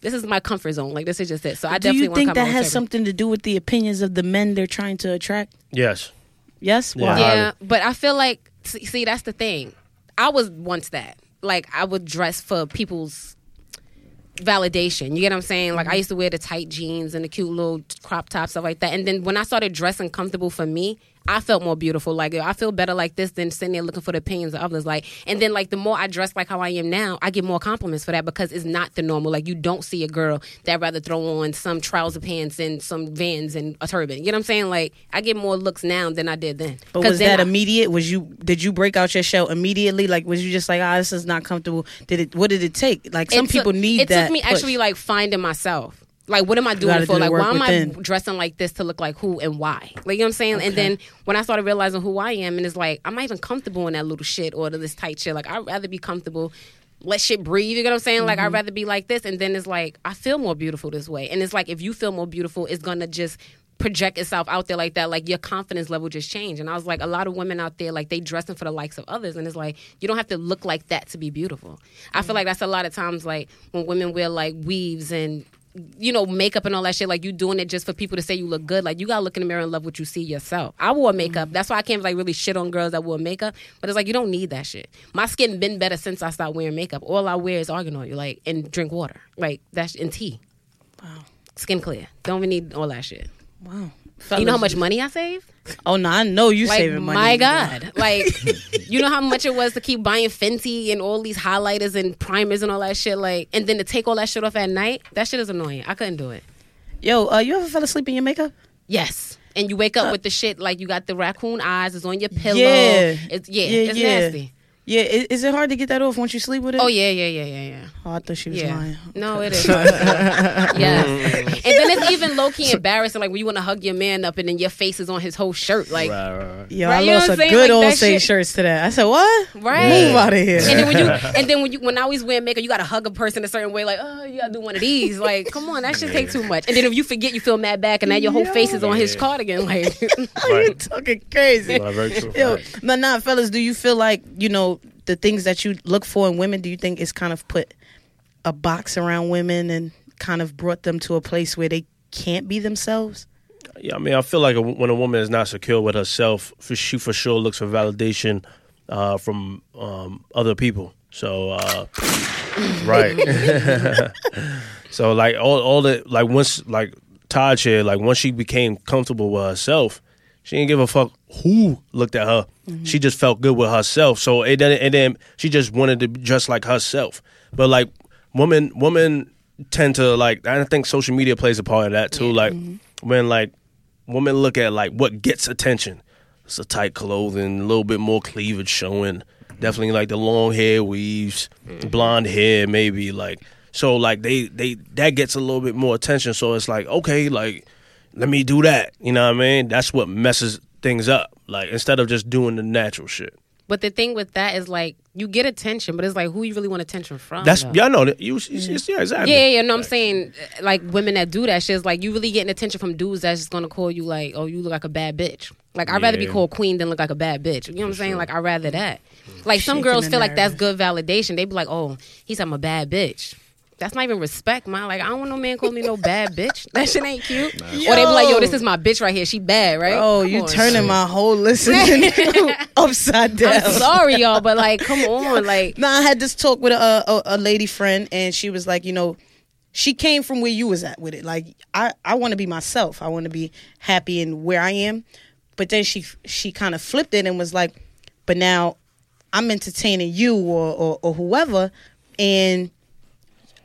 C: this is my comfort zone. Like this is just it. So I
A: Do
C: definitely
A: you
C: want
A: think
C: to come
A: that
C: out with
A: has something to do with the opinions of the men they're trying to attract?
B: Yes.
A: Yes.
B: Yeah.
A: Why?
C: Yeah, but I feel like see, see that's the thing. I was once that. Like I would dress for people's validation. You get what I'm saying? Like I mm-hmm. used to wear the tight jeans and the cute little crop tops stuff like that. And then when I started dressing comfortable for me, I felt more beautiful. Like I feel better like this than sitting there looking for the opinions of others. Like and then like the more I dress like how I am now, I get more compliments for that because it's not the normal. Like you don't see a girl that rather throw on some trouser pants and some Vans and a turban. You know what I'm saying? Like I get more looks now than I did then.
A: But was that
C: I-
A: immediate? Was you did you break out your shell immediately? Like was you just like, ah, this is not comfortable? Did it? What did it take? Like some
C: took-
A: people need
C: it
A: that.
C: took me
A: push.
C: actually like finding myself. Like, what am I doing for?
A: do
C: Like, why am I dressing like this to look like who and why? Like, you know what I'm saying? And then when I started realizing who I am, and it's like, I'm not even comfortable in that little shit or the this tight shit. Like, I'd rather be comfortable. Let shit breathe. You get what I'm saying? Like,
A: Mm-hmm.
C: I'd rather be like this. And then it's like, I feel more beautiful this way. And it's like, if you feel more beautiful, it's gonna just project itself out there like that like your confidence level just changed and i was like a lot of women out there like they dressing for the likes of others and it's like you don't have to look like that to be beautiful i feel like that's a lot of times like when women wear like weaves and you know makeup and all that shit like you doing it just for people to say you look good. Like you gotta look in the mirror and love what you see yourself. I wore makeup. That's why i can't like really shit on girls that wore makeup. But it's like you don't need that shit. My skin been better since i stopped wearing makeup. All i wear is argan oil like and drink water. Like that's and tea.
A: Wow.
C: skin clear. Don't even need all that shit.
A: Wow.
C: You know how much money I save?
A: Oh no, I know you
C: Like
A: saving money.
C: my God, like you know how much it was to keep buying Fenty and all these highlighters and primers and all that shit. Like, and then to take all that shit off at night, that shit is annoying. I couldn't do it.
A: Yo, uh, you ever fell asleep in your makeup?
C: Yes, and you wake up with the shit like you got the raccoon eyes. It's on your pillow.
A: Yeah.
C: it's, yeah,
A: Yeah,
C: it's
A: yeah.
C: nasty.
A: Yeah, i- is it hard to get that off once you sleep with it?
C: Oh yeah, yeah, yeah, yeah, yeah.
A: Oh, I thought she was
C: Yeah.
A: lying.
C: No, it is. yeah, mm. And then it's even low key embarrassing, like when you want to hug your man up and then your face is on his whole shirt, like
D: Right, right, right.
A: Yo,
C: Right,
A: I
C: you know
A: lost
C: what
A: a
C: I'm saying?
A: good
C: Like,
A: old
C: that
A: say
C: shit-
A: shirts to that. I said, what?
C: right.
A: Move out of here.
C: And then when you and then when you when I always wear makeup, you gotta hug a person a certain way, like, oh, you gotta do one of these. Like, come on, that should take too much. And then if you forget, you feel mad back, and now your whole face is on his cardigan. Like,
A: you
B: Right.
A: talking crazy.
B: Right, very true.
A: Yo,
B: Right.
A: but nah, fellas, do you feel like you know the things that you look for in women? Do you think it's kind of put a box around women and kind of brought them to a place where they can't be themselves?
B: Yeah, I mean, I feel like a, when a woman is not secure with herself, for, she for sure looks for validation uh, from um, other people. So, uh, right. so, like all all the like once like Todd here, like once she became comfortable with herself, she didn't give a fuck who looked at her. Mm-hmm. She just felt good with herself. So it didn't, and then she just wanted to be just like herself. But like women, women tend to like. I think social media plays a part of that too. Like mm-hmm. when like women look at like what gets attention. It's the tight clothing, a little bit more cleavage showing. Definitely like the long hair weaves, mm-hmm. blonde hair maybe like so like they they that gets a little bit more attention. So it's like okay, like let me do that. You know what I mean? That's what messes things up. Like instead of just doing the natural shit.
C: but the thing with that is like you get attention, but it's like who you really want attention from.
B: That's
C: though?
B: yeah, I know that you. It's, it's, yeah, exactly.
C: Yeah, yeah, no, I'm saying like women that do that shit is like you really getting attention from dudes that's just gonna call you like, oh, you look like a bad bitch. Like I'd rather be called queen than look like a bad bitch. You know what I'm saying? Like I'd rather that. Mm. Like some
A: Shaking
C: girls
A: the
C: feel like that's good validation. They be like, oh, he's I'm a bad bitch. That's not even respect, man. Like I don't want no man call me no bad bitch. That shit ain't cute. Or they be like, yo, this is my bitch right here. She bad, right?
A: Oh,
C: Come
A: you
C: on,
A: turning
C: shit.
A: my whole listening upside down.
C: I'm sorry, y'all, but like, come on, like,
A: No, I had this talk with a, a a lady friend, and she was like, you know, she came from where you was at with it. Like, I I want to be myself. I want to be happy in where I am. But then she she kind of flipped it and was like, but now I'm entertaining you or, or or whoever, and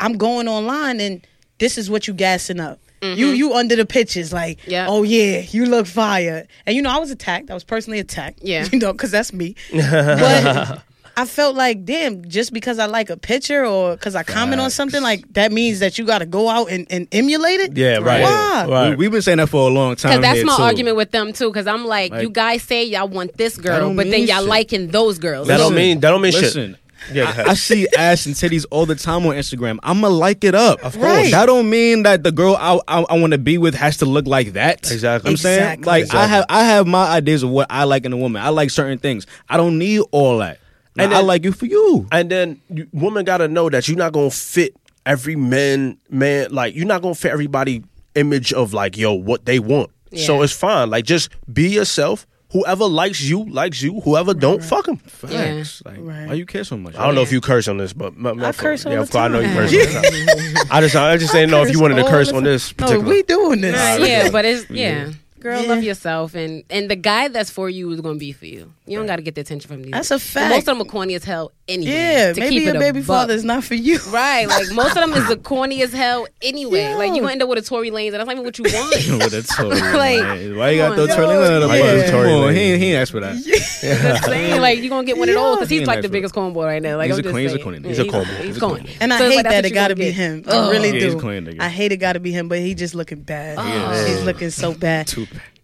A: I'm going online and this is what you gassing up. Mm-hmm. You you under the pictures like
C: Yeah.
A: oh yeah you look fire and you know I was attacked I was personally attacked
C: Yeah.
A: you know because that's me but I felt like, damn, just because I like a picture or because I comment on something, like that means that you got to go out and, and emulate it.
B: Yeah, right.
A: Why?
B: Right.
D: We, we've been saying that for a long time.
C: Because that's my
D: too.
C: argument with them too. Because I'm like,
D: Like-
C: you guys say y'all want this girl, but then y'all
D: shit.
C: liking those girls.
B: That don't mean that don't mean
D: Listen,
B: shit. Yeah, go ahead.
D: I see ass and titties all the time on Instagram. I'ma like it up. Of
A: course. Right.
D: That don't mean that the girl I I, I want to be with has to look like that.
B: Exactly.
D: I'm saying
A: Exactly.
D: like I have I have my ideas of what I like in a woman. I like certain things. I don't need all that. Now,
B: And
D: I like you for you.
B: And then you, women got to know that you're not gonna fit every man man like you're not gonna fit everybody image of like yo what they want. So it's fine. Like just be yourself. Whoever likes you likes you. Whoever don't fuck them.
D: Facts. Like,
A: Right.
D: why you care so much?
B: I don't know if you curse on this, but my, my
A: I
B: fault.
A: curse all
B: yeah,
A: the
B: of course, I know you curse. all the time. I just I just didn't know if you wanted to curse on
A: time.
B: this
A: No, we doing this.
C: Uh, yeah, but it's yeah. Girl,
A: Yeah.
C: love yourself, and and the guy that's for you is going to be for you. You don't got to get the attention from these.
A: That's a
C: But
A: fact.
C: Most of them are corny as hell anyway.
A: Yeah,
C: to
A: maybe
C: keep
A: your
C: it a
A: baby
C: buck.
A: father is not for you.
C: Right, like most of them is the corny as hell anyway.
A: Yo.
C: Like you gonna end up with a Tory Lanez, and that's not even what you want.
D: With a Tory,
C: Like,
D: man. why you got
C: come
D: those. Tory Lanez on the
A: Why you
D: bus?
A: got
B: Tory
D: Come
B: Lanez?
D: he he ain't asked for that.
C: Just saying, like you gonna get one of those because he's
D: He
C: like the
D: with
C: biggest cornboy right now. Like
D: He's
C: I'm
D: a
C: just
D: corny, he's a
C: saying.
D: corny
B: He's a corny.
C: He's
D: He's
C: corny.
D: corny.
A: And I
C: So
A: hate that it got to be him. I really do. I hate it got to be him, but he just looking bad. He's looking so bad.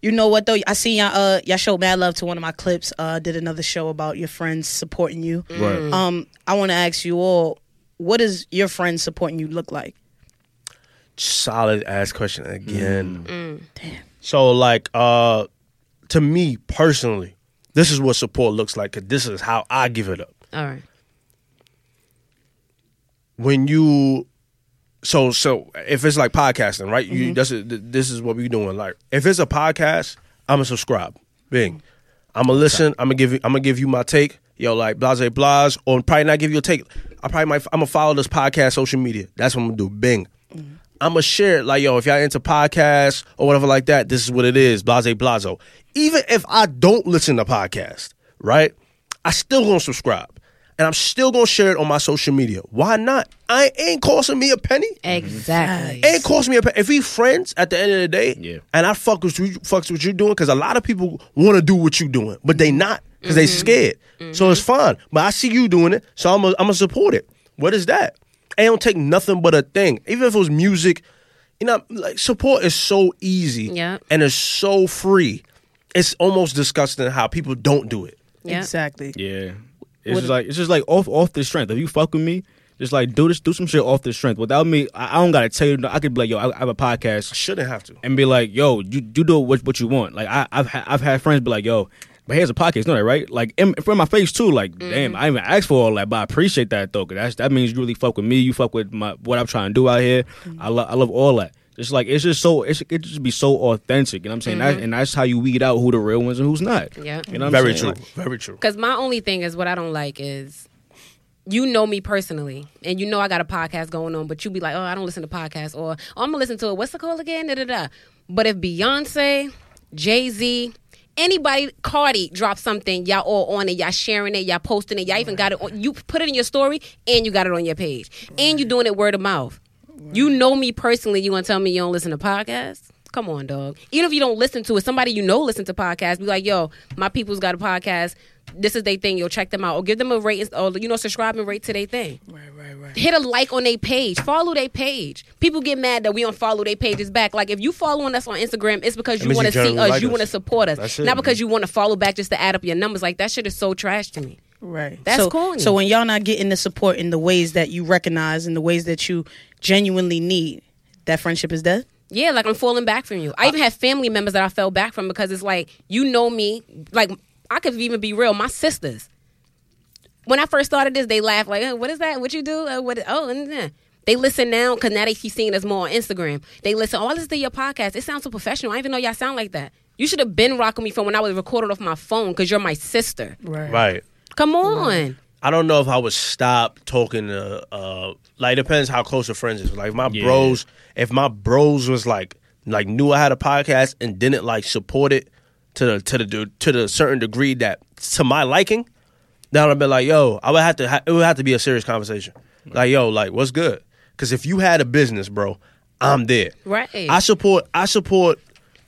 D: Too bad.
A: You know what though? I seen y'all. Uh, y'all showed mad love to one of my clips. Uh, did another show about your friends supporting you.
D: Right.
A: Um, I want to ask you all, what does your friends supporting you look like?
B: solid ass question again.
A: Mm. Damn.
B: So like uh to me personally, this is what support looks like cuz this is how I give it up.
C: All right.
B: When you so so if it's like podcasting, right?
A: Mm-hmm.
B: You that's this is what we doing like if it's a podcast, I'm gonna subscribe. Bing. I'm gonna listen, I'm gonna give you I'm gonna give you my take. Yo, like blase blase, or probably not give you a take. I probably might I'm gonna follow this podcast social media. That's what I'm gonna do. Bing. I'm gonna share it like, yo, if y'all into podcasts or whatever like that, this is what it is. Blase blazo. Even if I don't listen to podcast, right? I still gonna subscribe. And I'm still gonna share it on my social media. Why not? I ain't costing me a penny.
C: Exactly.
B: Ain't cost me a penny. If we friends at the end of the day,
D: Yeah.
B: and I fuck with you, fucks what you're doing, because a lot of people want to do what you're doing, but they not. because they mm-hmm. scared. Mm-hmm. So it's fine. But I see you doing it, so I'm gonna I'm support it. What is that? It don't take nothing but a thing. Even if it was music, you know, like support is so easy
C: Yeah.
B: and it's so free. It's almost disgusting how people don't do it.
C: Yeah.
A: Exactly.
D: Yeah, it's
A: What-
D: just like it's just like off off the strength. If you fuck with me, just like do this, do some shit off the strength. Without me, I, I don't gotta tell you. I could be like, yo, I, I have a podcast,
B: Shouldn't have to.
D: and be like, yo, you you do what what you want. Like I, I've ha- I've had friends be like, yo, but here's a podcast, you know that right? Like in, in front of my face too. Like, damn, mm-hmm. I even asked for all that, but I appreciate that though. Cause that's that means you really fuck with me. You fuck with my what I'm trying to do out here. Mm-hmm. I love I love all that. Just like it's just so it's it just be so authentic. You know what I'm saying? That, mm-hmm. and that's how you weed out who the real ones and who's not.
C: Yeah.
D: You know what I'm
B: Very
D: saying?
B: true.
D: Like,
B: Very true.
C: Because my only thing is what I don't like is you know me personally, and you know I got a podcast going on, but you be like, oh, I don't listen to podcasts, or oh, I'm gonna listen to it. What's the call again? Da da da. But if Beyonce, Jay Z, anybody, Cardi drops something, y'all all on it, y'all sharing it, y'all posting it, y'all even got it. on You put it in your story, and you got it on your page, and you're doing it word of mouth. You know me personally. You gonna tell me you don't listen to podcasts? Come on, dog. Even if you don't listen to it, somebody you know listen to podcasts. Be like, yo, my people's got a podcast. This is their thing. You'll check them out, or give them a rate, or you know, subscribe and rate to their thing.
A: Right, right, right.
C: Hit a like on their page. Follow their page. People get mad that we don't follow their pages back. Like if you following us on Instagram, it's because you want to see us.
B: like
C: you want to support us,
B: it,
C: not because
B: man.
C: you want to follow back just to add up your numbers. Like that shit is so trash to me.
A: Right.
C: That's
A: so,
C: corny.
A: So when y'all not getting the support in the ways that you recognize and the ways that you genuinely need, that friendship is dead.
C: Yeah, like I'm falling back from you. I even have family members that I fell back from because it's like you know me. Like I could even be real. My sisters. When I first started this, they laughed like, "Uh, "What is that? What you do? Uh, what? Oh, and then they listen now because now they keep seeing us more on Instagram. They listen. Oh, I listen to your podcast. It sounds so professional. I didn't even know y'all sound like that. You should have been rocking me from when I was recording off my phone because you're my sister.
A: Right.
B: Right.
C: Come on.
B: I don't know if I would stop talking to uh like it depends how close your friends is. Like my
D: Yeah.
B: bros, if my bros was like like knew I had a podcast and didn't like support it to the to the to the certain degree that to my liking, then I'd be like, yo, I would have to ha- it would have to be a serious conversation. Like, yo, like what's good? Because if you had a business, bro, I'm there.
C: Right.
B: I support I support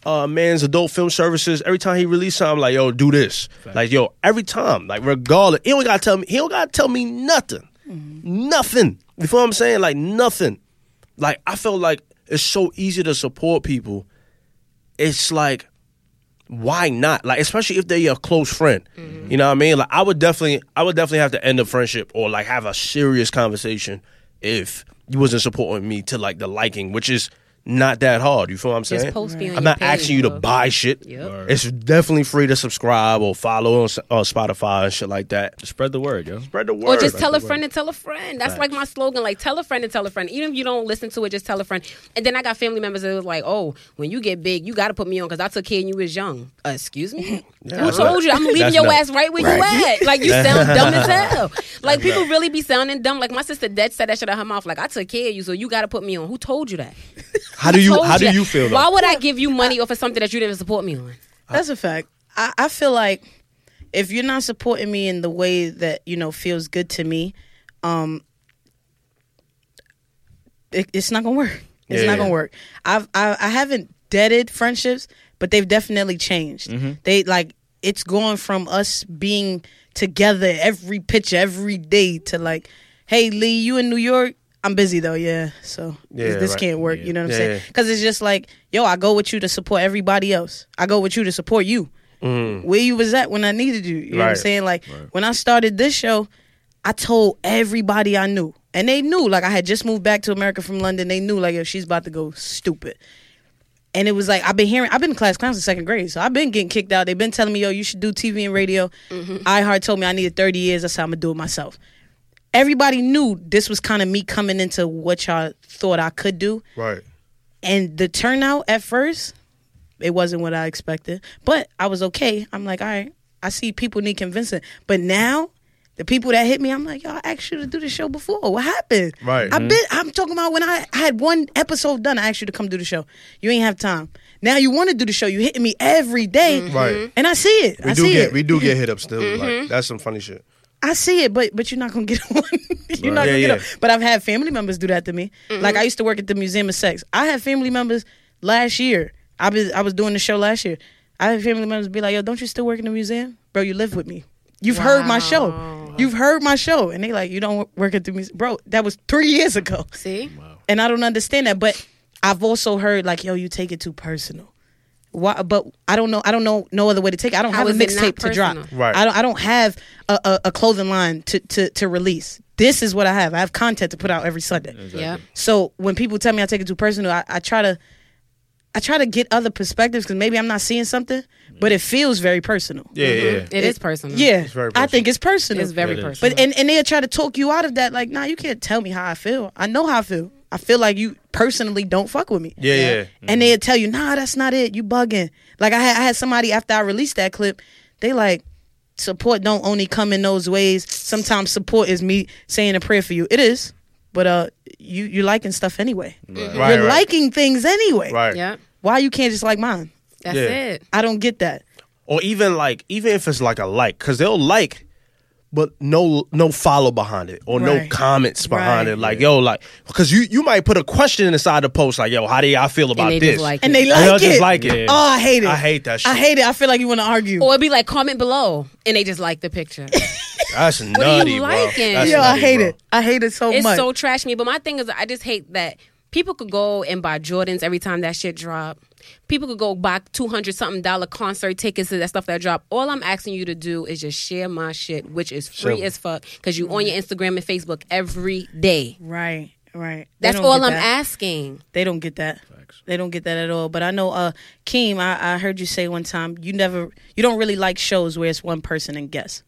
B: uh man's adult film services every time he release something I'm like yo do this like yo every time like regardless he don't gotta tell me he don't gotta tell me nothing nothing. You feel what I'm saying? Like nothing. Like I feel like it's so easy to support people. It's like why not? Like especially if they're your close friend. Mm-hmm. You know what I mean? Like I would definitely I would definitely have to end a friendship or like have a serious conversation if you wasn't supporting me to like the liking which is not that hard you feel what I'm
C: Just
B: saying
C: post me on
B: I'm
C: your
B: not asking you to
C: page,
B: buy shit.
C: Yep.
B: It's definitely free to subscribe or follow on, S- on Spotify and shit like that.
D: Spread the word, yo.
B: Spread the word.
C: Or just tell a friend and tell a friend. That's like my slogan. Like tell a friend and tell a friend. Even if you don't listen to it, just tell a friend. And then I got family members that was like, "Oh, when you get big, you got to put me on because I took care of you was young." Uh, excuse me. Who
B: that's
C: told you? I'm leaving
B: that's
C: your
B: not-
C: ass right where you at. Like you sound dumb as hell. Like people really be sounding dumb. Like my sister Dead said that shit out her mouth. Like I took care of you, so you got to put me on. Who told you that?
B: How do you
C: Told
B: how do you feel? Though?
C: Why would I give you money off of something that you didn't support me on?
A: That's a fact. I, I feel like if you're not supporting me in the way that you know feels good to me, um, it, it's not gonna work. It's
B: Yeah.
A: not gonna work. I've I, I haven't deaded friendships, but they've definitely changed. They like it's going from us being together every picture every day to like, hey Lee, you in New York? I'm busy though, yeah. So
B: Yeah,
A: this
B: right.
A: can't work.
D: Yeah.
A: You know what I'm
B: Yeah,
A: saying?
B: yeah.
A: Because it's just like, yo, I go with you to support everybody else. I go with you to support you. Where you was at when I needed you. You know what I'm
B: Mm.
A: Saying? Like when I started this show, I told everybody I knew, and they knew. Like I had just moved back to America from London. They knew, like, yo, she's about to go stupid. And it was like I've been hearing. I've been in class clowns in second grade, so I've been getting kicked out. They've been telling me, "Yo, you should do TV and radio." iHeart told me I needed thirty years. That's how I'm gonna do it myself. Everybody knew this was kind of me coming into what y'all thought I could do,
B: right.
A: and the turnout at first, it wasn't what I expected. But I was okay. I'm like, all right, I see people need convincing. But now, the people that hit me, I'm like, y'all asked you to do the show before. What happened?
B: Right.
A: I've mm-hmm. been. I'm talking about when I, I had one episode done. I asked you to come do the show. You ain't have time. Now you want to do the show. You hitting me every day.
B: Right.
A: And I see it.
B: We
A: I
B: do
A: see
B: get
A: it.
B: we do get hit up still. Like mm-hmm. that's some funny shit.
A: I see it, but but you're not gonna get on. you're not
B: Yeah,
A: gonna
B: yeah.
A: get on. But I've had family members do that to me. Mm-hmm. Like I used to work at the Museum of Sex. I had family members last year. I was I was doing the show last year. I have family members be like, "Yo, don't you still work in the museum, bro? You live with me. You've heard my show. You've heard my show." And they like, "You don't work at the museum, bro? That was three years ago."
C: See,
A: and I don't understand that. But I've also heard like, yo, you take it too personal. Why? But I don't know. I don't know no other way to take it. I don't
C: How
A: have a
C: is it not
A: mixtape to drop.
B: Right.
A: I don't. I don't have a, a, a clothing line to, to to release. This is what I have. I have content to put out every Sunday.
C: yeah,
A: So when people tell me I take it too personal, I, I try to. I try to get other perspectives because maybe I'm not seeing something, but it feels very personal.
B: Yeah, yeah. Mm-hmm.
C: it is personal.
A: Yeah,
B: It's very
A: I think it's personal.
C: it's very
D: It is.
C: personal.
A: But and, and they'll try to talk you out of that. Like, nah, you can't tell me how I feel. I know how I feel. I feel like you personally don't fuck with me.
B: Yeah, yeah.
A: And they'll tell you, nah, that's not it. You bugging. Like I had I had somebody after I released that clip, they like, support don't only come in those ways. Sometimes support is me saying a prayer for you. It is. But uh you you liking stuff anyway.
B: Right,
A: You're
B: right.
A: liking things anyway.
B: Right.
C: yeah,
A: Why you can't just like mine?
C: that's
B: Yeah.
C: it.
A: I don't get that.
B: Or even like, even if it's like a like, because they'll like, but no, no follow behind it, or no comments behind
A: Right.
B: it. Like, yo, like, because you you might put a question inside the post, like, yo, how do y'all feel about
C: they
B: this?
C: like
A: And they
B: And
A: like
B: they'll
A: it.
B: just like it.
A: Oh, I hate it.
B: I hate that shit.
A: I hate it. I feel like you want to argue.
C: Or it'd be like comment below, and they just like the picture.
B: That's
C: are you
B: nutty, bro.
C: liking?
B: That's
A: Yo, I hate
B: bro.
A: it. I hate it so
C: it's
A: much.
C: so trash me. But my thing is, I just hate that people could go and buy Jordans every time that shit drop. People could go buy two hundred something dollar concert tickets to that stuff that drop. All I'm asking you to do is just share my shit, which is free
B: Simple.
C: as fuck, because you on your Instagram and Facebook every day.
A: right, right. They
C: That's all I'm
A: that.
C: asking.
A: They don't get that. They don't get that at all. But I know, uh, Keem, I, I heard you say one time you never, you don't really like shows where it's one person and guest.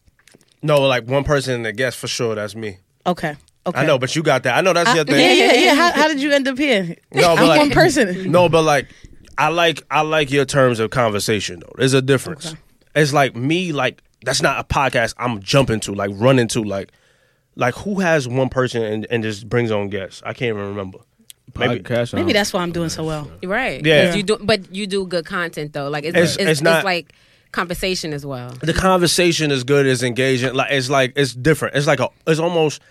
B: No, like one person and the guest for sure. That's me.
A: Okay, okay.
B: I know, but you got that. I know that's
A: I-
B: your thing.
A: yeah, yeah, yeah. How, how did you end up here?
B: No, but
A: I'm
B: like-
A: one person.
B: No, but like I like I like your terms of conversation though. There's a difference.
A: Okay.
B: It's like me like that's not a podcast I'm jumping to, like running to like like who has one person and, and just brings on guests? I can't even remember. Maybe
D: Podcast.
A: Maybe that's why I'm doing so well.
C: Right?
B: Yeah.
C: You do, but you do good content though. Like it's
B: It's-
C: it's,
B: it's
C: it's,
B: not-
C: like conversation as well.
B: the conversation is good, it's engaging. Like it's like it's different. It's like a it's almost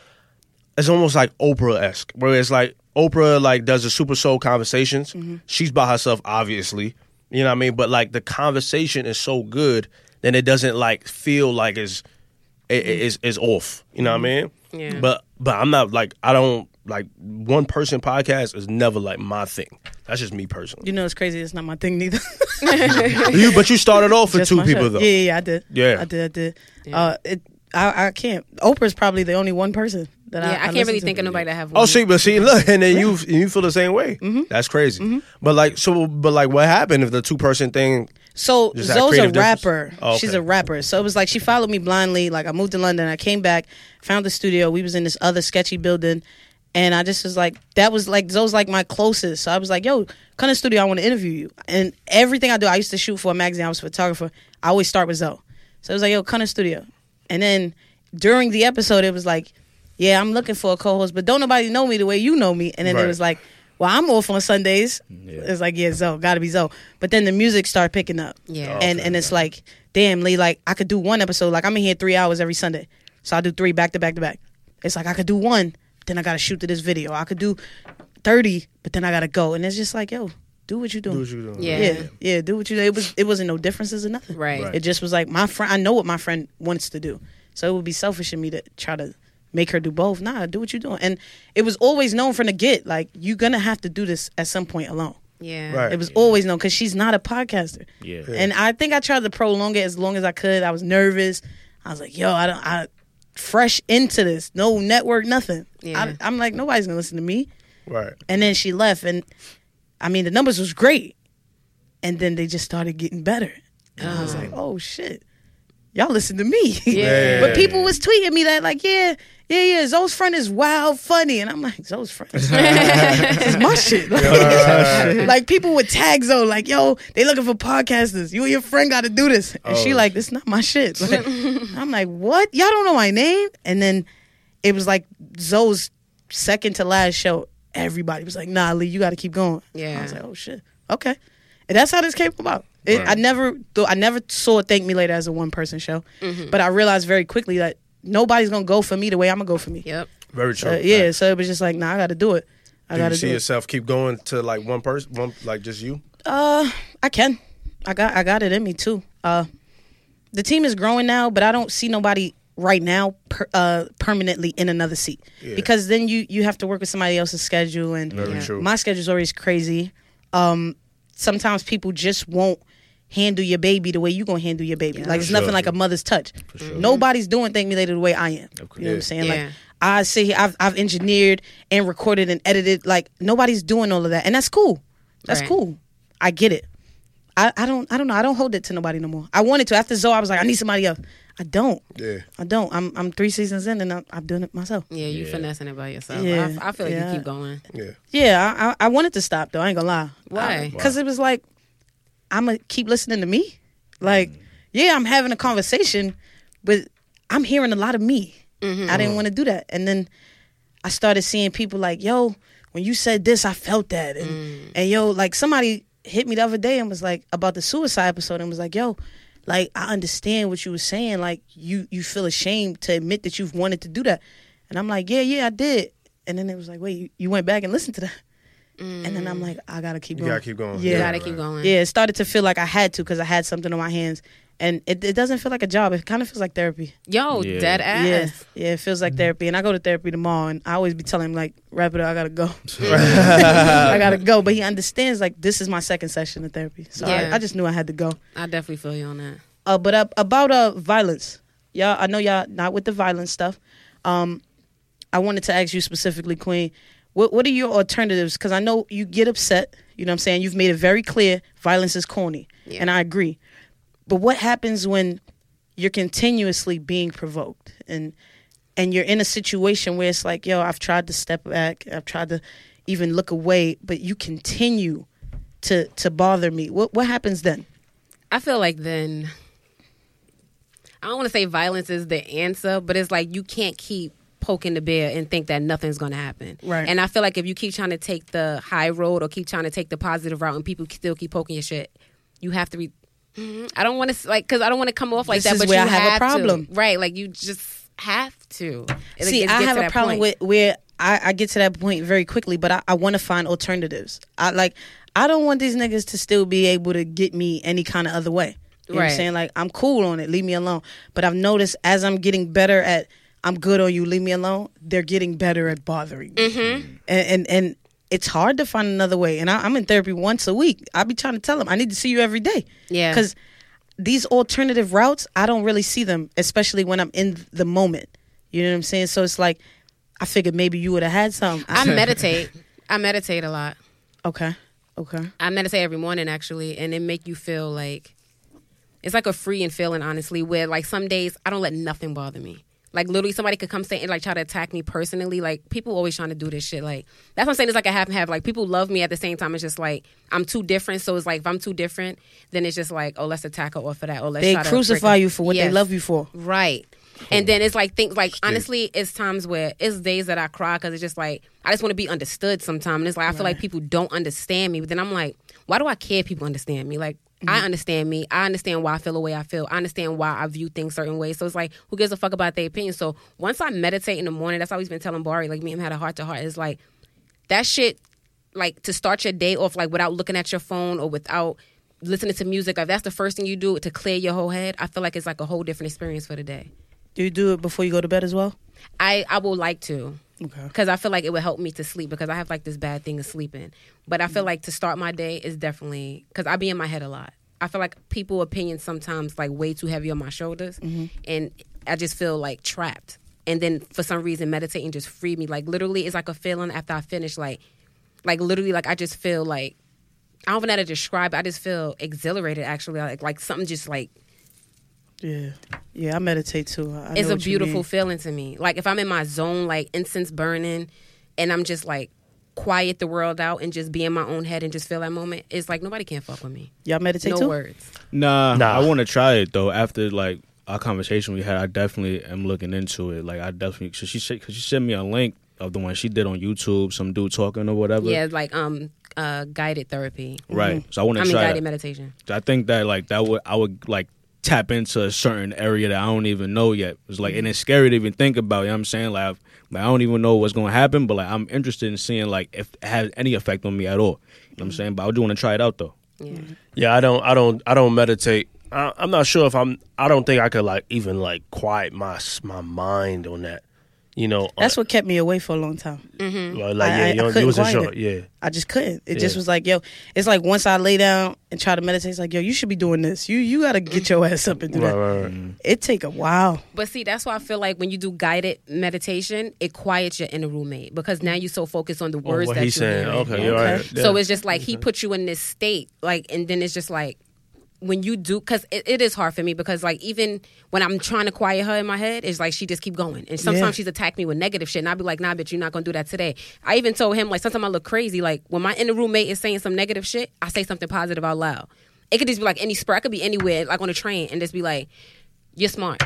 B: it's almost like Oprah esque, where it's like Oprah like does the Super Soul conversations. She's by herself, obviously. You know what I mean? But like the conversation is so good, then it doesn't like feel like it's it, it- it's, it's off. You know what I mean?
C: Yeah.
B: But but I'm not like I don't like one person podcast is never like my thing. That's just me personally.
A: You know, it's crazy. It's not my thing neither.
B: you but you started off with
A: Just
B: two people
A: show.
B: though.
A: Yeah, yeah, yeah, I did.
B: Yeah.
A: I did. I did. Uh, it. I, I can't. Oprah's probably the only one person that
C: Yeah,
A: I,
C: I, can't
A: listen
C: really
A: to.
C: think of nobody that have.
B: Oh,
C: one.
B: see, but see, look, and then you you feel the same way.
A: Mm-hmm.
B: That's crazy. But like, so, but like, what happened if the two person thing?
A: So
B: Just that
A: Zoe's a rapper.
B: Oh, okay.
A: She's a rapper. So it was like she followed me blindly. Like I moved to London. I came back, found the studio. We was in this other sketchy building, and I just was like, that was like Zoe's like my closest. So I was like, yo, come to the studio. I want to interview you. And everything I do, I used to shoot for a magazine. I was a photographer. I always start with Zoe. So it was like, yo, come to the studio. And then during the episode, it was like, yeah, I'm looking for a co-host, but don't nobody know me the way you know me. And then
B: Right.
A: it was like, well, I'm off on Sundays. It's like, yeah, Zoe, gotta be Zoe. But then the music started picking up.
C: Yeah.
A: Oh, and and it's like, damn, Lee, like I could do one episode. Like I'm in here three hours every Sunday. So I do three back to back to back. It's like I could do one, then I gotta shoot to this video. I could do thirty, but then I gotta go. And it's just like, yo, do what you do.
B: Do what you doing.
C: Yeah.
A: Yeah, yeah, do what you do. It was it wasn't no differences or nothing.
C: Right. Right.
A: It just was like my friend I know what my friend wants to do. So it would be selfish of me to try to make her do both. Nah, do what you're doing. And it was always known from the get, like, you're gonna have to do this at some point alone.
C: Yeah.
B: Right.
A: It was always known because she's not a podcaster.
D: Yeah.
A: And I think I tried to prolong it as long as I could. I was nervous. I was like, yo, I don't I fresh into this. No network, nothing.
C: Yeah.
A: I, I'm like, nobody's gonna listen to me.
B: Right.
A: And then she left, and I mean, the numbers was great, and then they just started getting better. And I was uh-huh. like, oh shit, y'all listen to me.
C: Yeah.
A: but people was tweeting me that like, yeah, yeah, yeah, Zoe's friend is wild funny, and I'm like, Zoe's friend, this is my shit. Like, like, people would tag Zoe like, yo, they looking for podcasters. You and your friend got to do this, and she
B: Oh.
A: like, this not my shit. Like, I'm like, what? Y'all don't know my name? And then it was like Zoe's second to last show. Everybody was like, nah, Lee, you got to keep going.
C: Yeah.
A: I was like, oh shit, okay. And that's how this came about. It, I never, thought, I never saw Thank Me Later as a one person show, but I realized very quickly that nobody's gonna go for me the way I'm gonna go for me.
C: Yep.
B: Very true.
A: Uh, yeah, so it was just like, nah, I got to do it. I got to
B: see
A: do it.
B: yourself keep going to like one person, one like just you?
A: Uh, I can. I got I got it in me too. Uh, the team is growing now, but I don't see nobody right now per, uh, permanently in another seat
E: Yeah.
A: because then you you have to work with somebody else's schedule and
E: Very
C: Yeah.
E: true.
A: my schedule's always crazy. Um, sometimes people just won't handle your baby the way you gonna handle your baby. Like it's
E: Sure.
A: nothing like a mother's touch. Nobody's doing Think Me Later the way I am. You know what I'm saying?
C: Yeah.
A: Like I sit here, I've I've engineered and recorded and edited. Like nobody's doing all of that, and that's cool. That's
C: Right.
A: cool. I get it. I, I don't I don't know. I don't hold it to nobody no more. I wanted to after Zoe. I was like, I need somebody else. I don't.
E: Yeah.
A: I don't. I'm I'm three seasons in and I'm, I'm doing it myself.
C: Yeah, you
D: Yeah.
C: finessing it by yourself.
A: Yeah.
C: I, I feel like
A: Yeah.
C: you keep going.
E: Yeah.
A: Yeah, I, I I wanted to stop though. I ain't gonna lie.
C: Why?
A: Because it was like, I'm gonna keep listening to me. Like, mm. yeah, I'm having a conversation, but I'm hearing a lot of me. Mm-hmm. I didn't mm. want to do that, and then I started seeing people like, yo, when you said this, I felt that, and mm. and yo, like somebody hit me the other day and was like about the suicide episode and was like, yo. Like I understand what you were saying. Like you, you feel ashamed to admit that you've wanted to do that, and I'm like, yeah, yeah, I did. And then it was like, wait, you, you went back and listened to that, and then I'm mm. like, I gotta keep
E: You
A: going.
E: gotta keep going.
A: Yeah.
C: You gotta keep going.
A: Yeah, it started to feel like I had to because I had something on my hands, and it, it doesn't feel like a job. It kind of feels like therapy.
C: Yo,
D: Yeah.
C: dead ass.
A: Yeah, yeah, it feels like therapy. And I go to therapy tomorrow, and I always be telling him like, wrap it up, I gotta go, I gotta go. But he understands like this is my second session of therapy, so
C: Yeah.
A: I, I just knew I had to go.
C: I definitely feel you on that.
A: Uh, but uh, about uh violence, y'all, I know y'all not with the violence stuff. Um, I wanted to ask you specifically, Queen. What what are your alternatives? Because I know you get upset. You know what I'm saying? You've made it very clear violence is corny,
C: Yeah.
A: and I agree. But what happens when you're continuously being provoked and and you're in a situation where it's like, yo, I've tried to step back, I've tried to even look away, but you continue to to bother me. What what happens then?
C: I feel like then I don't want to say violence is the answer, but it's like you can't keep poking the bear and think that nothing's going to happen.
A: Right.
C: And I feel like if you keep trying to take the high road or keep trying to take the positive route and people still keep poking your shit, you have to be. Mhm. I don't want to like because I don't want to come off like
A: This
C: that.
A: is
C: but
A: where
C: you
A: I have a
C: to.
A: problem.
C: right? Like you just have to. It
A: See,
C: gets-
A: I have a problem
C: point.
A: with where I, I get to that point very quickly, but I, I want to find alternatives. I like I don't want these niggas to still be able to get me any kind of other way. You know what I'm
C: Right.
A: saying? Like I'm cool on it, leave me alone. But I've noticed as I'm getting better at I'm good on you, leave me alone, they're getting better at bothering me.
C: Mm-hmm.
A: And, and and it's hard to find another way. And I, I'm in therapy once a week. I'll be trying to tell them I need to see you every day.
C: Yeah.
A: Because these alternative routes, I don't really see them, especially when I'm in the moment. You know what I'm saying? So it's like, I figured maybe you would have had some.
C: I meditate. I meditate a lot.
A: okay, okay.
C: I meditate every morning actually, and it make you feel like it's like a freeing feeling, honestly. Where like some days I don't let nothing bother me. Like literally, somebody could come say and like try to attack me personally. Like people always trying to do this shit. Like that's what I'm saying. It's like a half and half. Like people love me at the same time. It's just like I'm too different. So it's like if I'm too different, then it's just like oh let's attack her off for that. Or let's
A: They
C: try to
A: crucify
C: freaking-
A: you for what they love you for.
C: Right. And then it's like things like honestly, it's times where it's days that I cry because it's just like I just want to be understood. Sometimes and it's like I feel like people don't understand me, but then I'm like, why do I care? if People understand me. Like I mm-hmm. understand me. I understand why I feel the way I feel. I understand why I view things certain ways. So it's like, who gives a fuck about their opinion? So once I meditate in the morning, that's always been telling Bari, like me and him had a heart to heart. It's like that shit, like to start your day off like without looking at your phone or without listening to music. If that's the first thing you do to clear your whole head, I feel like it's like a whole different experience for the day.
A: Do you do it before you go to bed as well?
C: I I will like to
A: Okay.
C: because I feel like it would help me to sleep because I have like this bad thing of sleeping. But I feel mm. like to start my day is definitely because I be in my head a lot. I feel like people opinions sometimes like way too heavy on my shoulders, mm-hmm. and I just feel like trapped. And then for some reason, meditating just freed me. Like literally, it's like a feeling after I finish. Like, like literally, like I just feel like I don't even know how to describe. it. I just feel exhilarated. Actually, like like something just like
A: Yeah, yeah. I meditate too. I
C: it's a beautiful feeling to me. Like if I'm in my zone, like incense burning, and I'm just like quiet the world out and just be in my own head and just feel that moment. It's like nobody can fuck with me.
A: Y'all meditate
C: no
A: too.
C: words.
D: Nah,
B: Nah.
D: I want to try it though. After like our conversation we had, I definitely am looking into it. Like I definitely, so she said, cause she sent me a link of the one she did on YouTube, some dude talking or whatever.
C: Yeah, like um uh guided therapy.
D: Right. So I want to
C: I
D: to
C: mean
D: try.
C: guided
D: that.
C: meditation.
D: I think that like that would I would like tap into a certain area that I don't even know yet. It's like and it's scary to even think about. You know what I'm saying? Like, I've, like I don't even know what's gonna happen, but like I'm interested in seeing like if it has any effect on me at all. You know what I'm mm-hmm. saying? But I do want to try it out though.
C: Yeah.
B: Yeah, I don't, I don't, I don't meditate. I, I'm not sure if I'm. I don't think I could like even like quiet my my mind on that. You know, uh,
A: That's what kept me away for a long time.
B: uh, like
A: I-
B: yeah,
A: I- I
B: you, don't- you
A: couldn't
B: wasn't sure.
A: it.
B: Yeah,
A: I just couldn't. It just was like, yo, it's like once I lay down and try to meditate, it's like, yo, you should be doing this. You you got to get your ass up and do
B: right,
A: that.
B: right, right. Mm.
A: It take a while.
C: But see, that's why I feel like when you do guided meditation, it quiets your inner roommate because now you're so focused on the
B: Oh,
C: words
B: what
C: that
B: he's
C: you're
B: saying.
C: hearing.
B: Okay, you're
A: Okay.
B: right.
C: So it's just like he mm-hmm. put you in this state, like, and then it's just like when you do, because it, it is hard for me because like even when I'm trying to quiet her in my head, it's like she just keep going, and sometimes
A: Yeah.
C: she's attacked me with negative shit, and I'll be like, Nah, bitch, you're not gonna do that today. I even told him like sometimes I look crazy, like when my inner roommate is saying some negative shit, I say something positive out loud. It could just be like any spur, I could be anywhere, like on a train, and just be like, You're smart,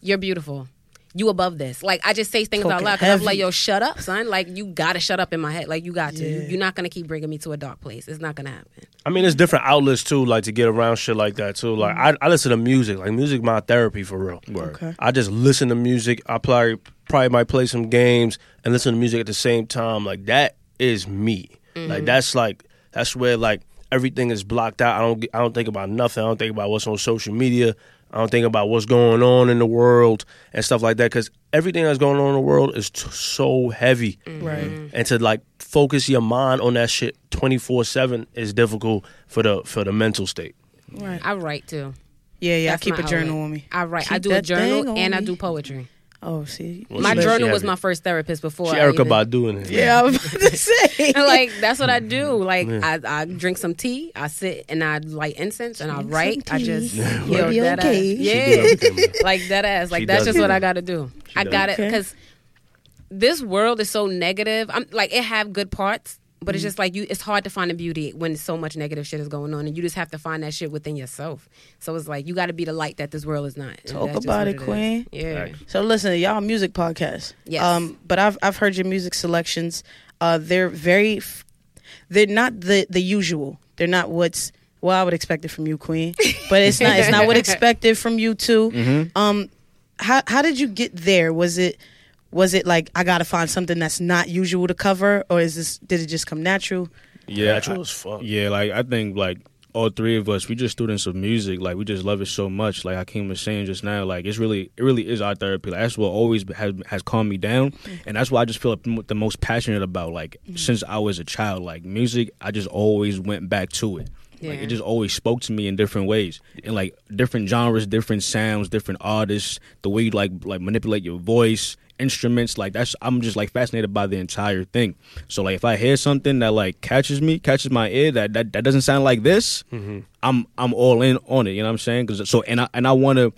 C: you're beautiful. You above this. Like I just say things out loud because I'm
A: heavy.
C: like, yo, shut up, son. Like you gotta shut up in my head. Like you got to. You-
A: Yeah.
C: You're not gonna keep bringing me to a dark place. It's not gonna happen.
B: I mean, there's different outlets too, like to get around shit like that too. Like mm-hmm. I, I listen to music. Like music, my therapy for real.
A: Okay.
B: I just listen to music. I probably probably might play some games and listen to music at the same time. Like that is me. Like mm-hmm. that's like that's where like everything is blocked out. I don't I don't think about nothing. I don't think about what's on social media. I don't think about what's going on in the world and stuff like that because everything that's going on in the world is t- so heavy mm-hmm.
A: Right.
B: and to like focus your mind on that shit 24/7 is difficult for the for the mental state.
A: Right.
C: I write too.
A: Yeah, yeah.
C: That's
A: I keep a journal
C: outlet.
A: on me.
C: I write. I do a journal
A: on
C: and I do poetry.
A: Oh, see.
B: Well,
C: My journal was my first therapist before.
B: She
C: I
B: Erykah
C: even-
B: Badu in it.
A: Yeah, I was about to say.
C: like that's what I do. Like I, I drink some tea, I sit and I light incense and I write. I just
A: Yeah.
C: yo,
A: Be
C: that
A: okay.
C: ass. Yeah, like that ass. Like
B: She
C: that's
B: does
C: just what. I got to do. I got it because this world is so negative. I'm like it have good parts. But it's just like you. It's hard to find the beauty when so much negative shit is going on, and you just have to find that shit within yourself. So it's like you got to be the light that this world is not.
A: Talk about
C: what
A: it,
C: is.
A: Queen.
C: Yeah.
A: So listen, y'all music podcast.
C: Yes.
A: Um, but I've I've heard your music selections. Uh, they're very, f- they're not the the usual. They're not what's well I would expect it from you, Queen. But it's not it's not what expected from you too. Um, how how did you get there? Was it was it like I gotta find something that's not usual to cover, or is this did it just come natural?
D: Yeah,
B: Natural
D: I-
B: as fuck.
D: Yeah, like I think like all three of us, we just students of music. Like we just love it so much. Like Hakeem was saying just now, like it's really, it really is our therapy. Like that's what always has has calmed me down, mm-hmm. and that's what I just feel the most passionate about. Like mm-hmm. since I was a child, like music, I just always went back to it. Like it just always spoke to me in different ways, and like different genres, different sounds, different artists. The way you like like manipulate your voice, instruments. Like that's I'm just like fascinated by the entire thing. So like if I hear something that like catches me, catches my ear, that that, that doesn't sound like this, I'm I'm all in on it. You know what I'm saying? Cause so and I and I want to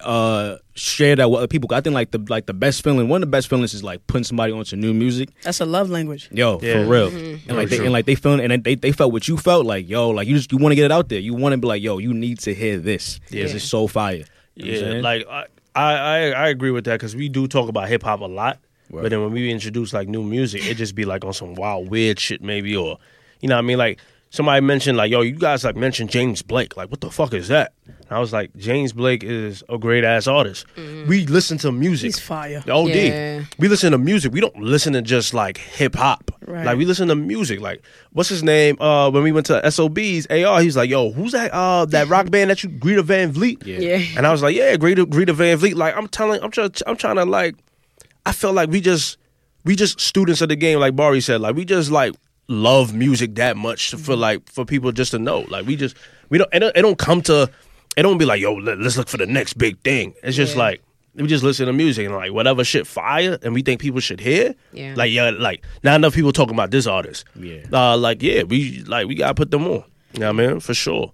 D: uh share that with other people. I think like the like the best feeling, one of the best feelings is like putting somebody onto new music.
A: That's a love language.
D: Yo,
B: Yeah.
D: for real.
C: Mm-hmm.
D: And like they
B: true.
D: and like they feeling and they they felt what you felt like, yo, like you just you want to get it out there. You want to be like, yo, you need to hear this. Yeah,
C: Yeah.
D: it's so fire. You know what I'm
B: Yeah, like I I I, I agree with that because we do talk about hip hop a lot,
D: Right.
B: but then when we introduce like new music, it just be like on some wild weird shit maybe, or you know what I mean like. Somebody mentioned like, "Yo, you guys like mentioned James Blake. Like, what the fuck is that?" And I was like, "James Blake is a great ass artist. We listen to music.
A: He's fire.
B: The OD.
C: Yeah.
B: We listen to music. We don't listen to just like hip hop.
A: Right.
B: Like we listen to music. Like what's his name? Uh, when we went to SOBs, AR, he's like, "Yo, who's that? Uh, that rock band that you Greta Van Fleet?"
D: Yeah.
C: Yeah.
B: And I was like, "Yeah, Greta, Greta Van Fleet." Like I'm telling, I'm trying, I'm trying to like, I felt like we just, we just students of the game. Like Barry said, like we just like love music that much to feel like for people just to know. Like we just, we don't, it don't, it don't come to, it don't be like, "Yo, let, us look for the next big thing." It's just
C: Yeah.
B: like we just listen to music and like whatever shit fire and we think people should hear.
C: Yeah.
B: Like yeah, like not enough people talking about this artist.
D: Yeah.
B: Uh, like yeah, we like we gotta put them on. You know what I mean? For sure.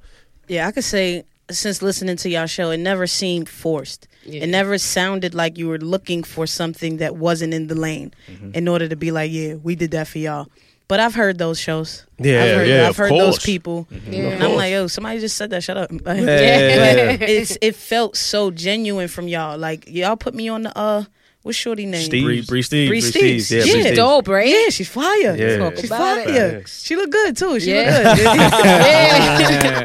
A: Yeah, I could say since listening to y'all show, it never seemed forced.
C: Yeah.
A: It never sounded like you were looking for something that wasn't in the lane in order to be like, yeah, we did that for y'all. But I've heard those shows.
B: Yeah,
A: I've heard,
B: yeah,
A: I've
B: of
A: heard those
B: course.
A: people.
C: Yeah.
A: And I'm like, yo, somebody just said that. Shut up.
B: Yeah.
A: But it's it felt so genuine from y'all. Like y'all put me on the uh, what's Shorty name?
B: Steve.
D: Bree, Bree Steve.
A: Bree
B: Bree
A: Steves.
B: Steves, yeah,
A: Yeah.
B: Bree
C: Dope, right?
A: Yeah, she's fire.
B: Yeah.
C: Talk
A: She's
C: about
A: fire.
C: it.
A: She look good too. She
C: Yeah.
A: look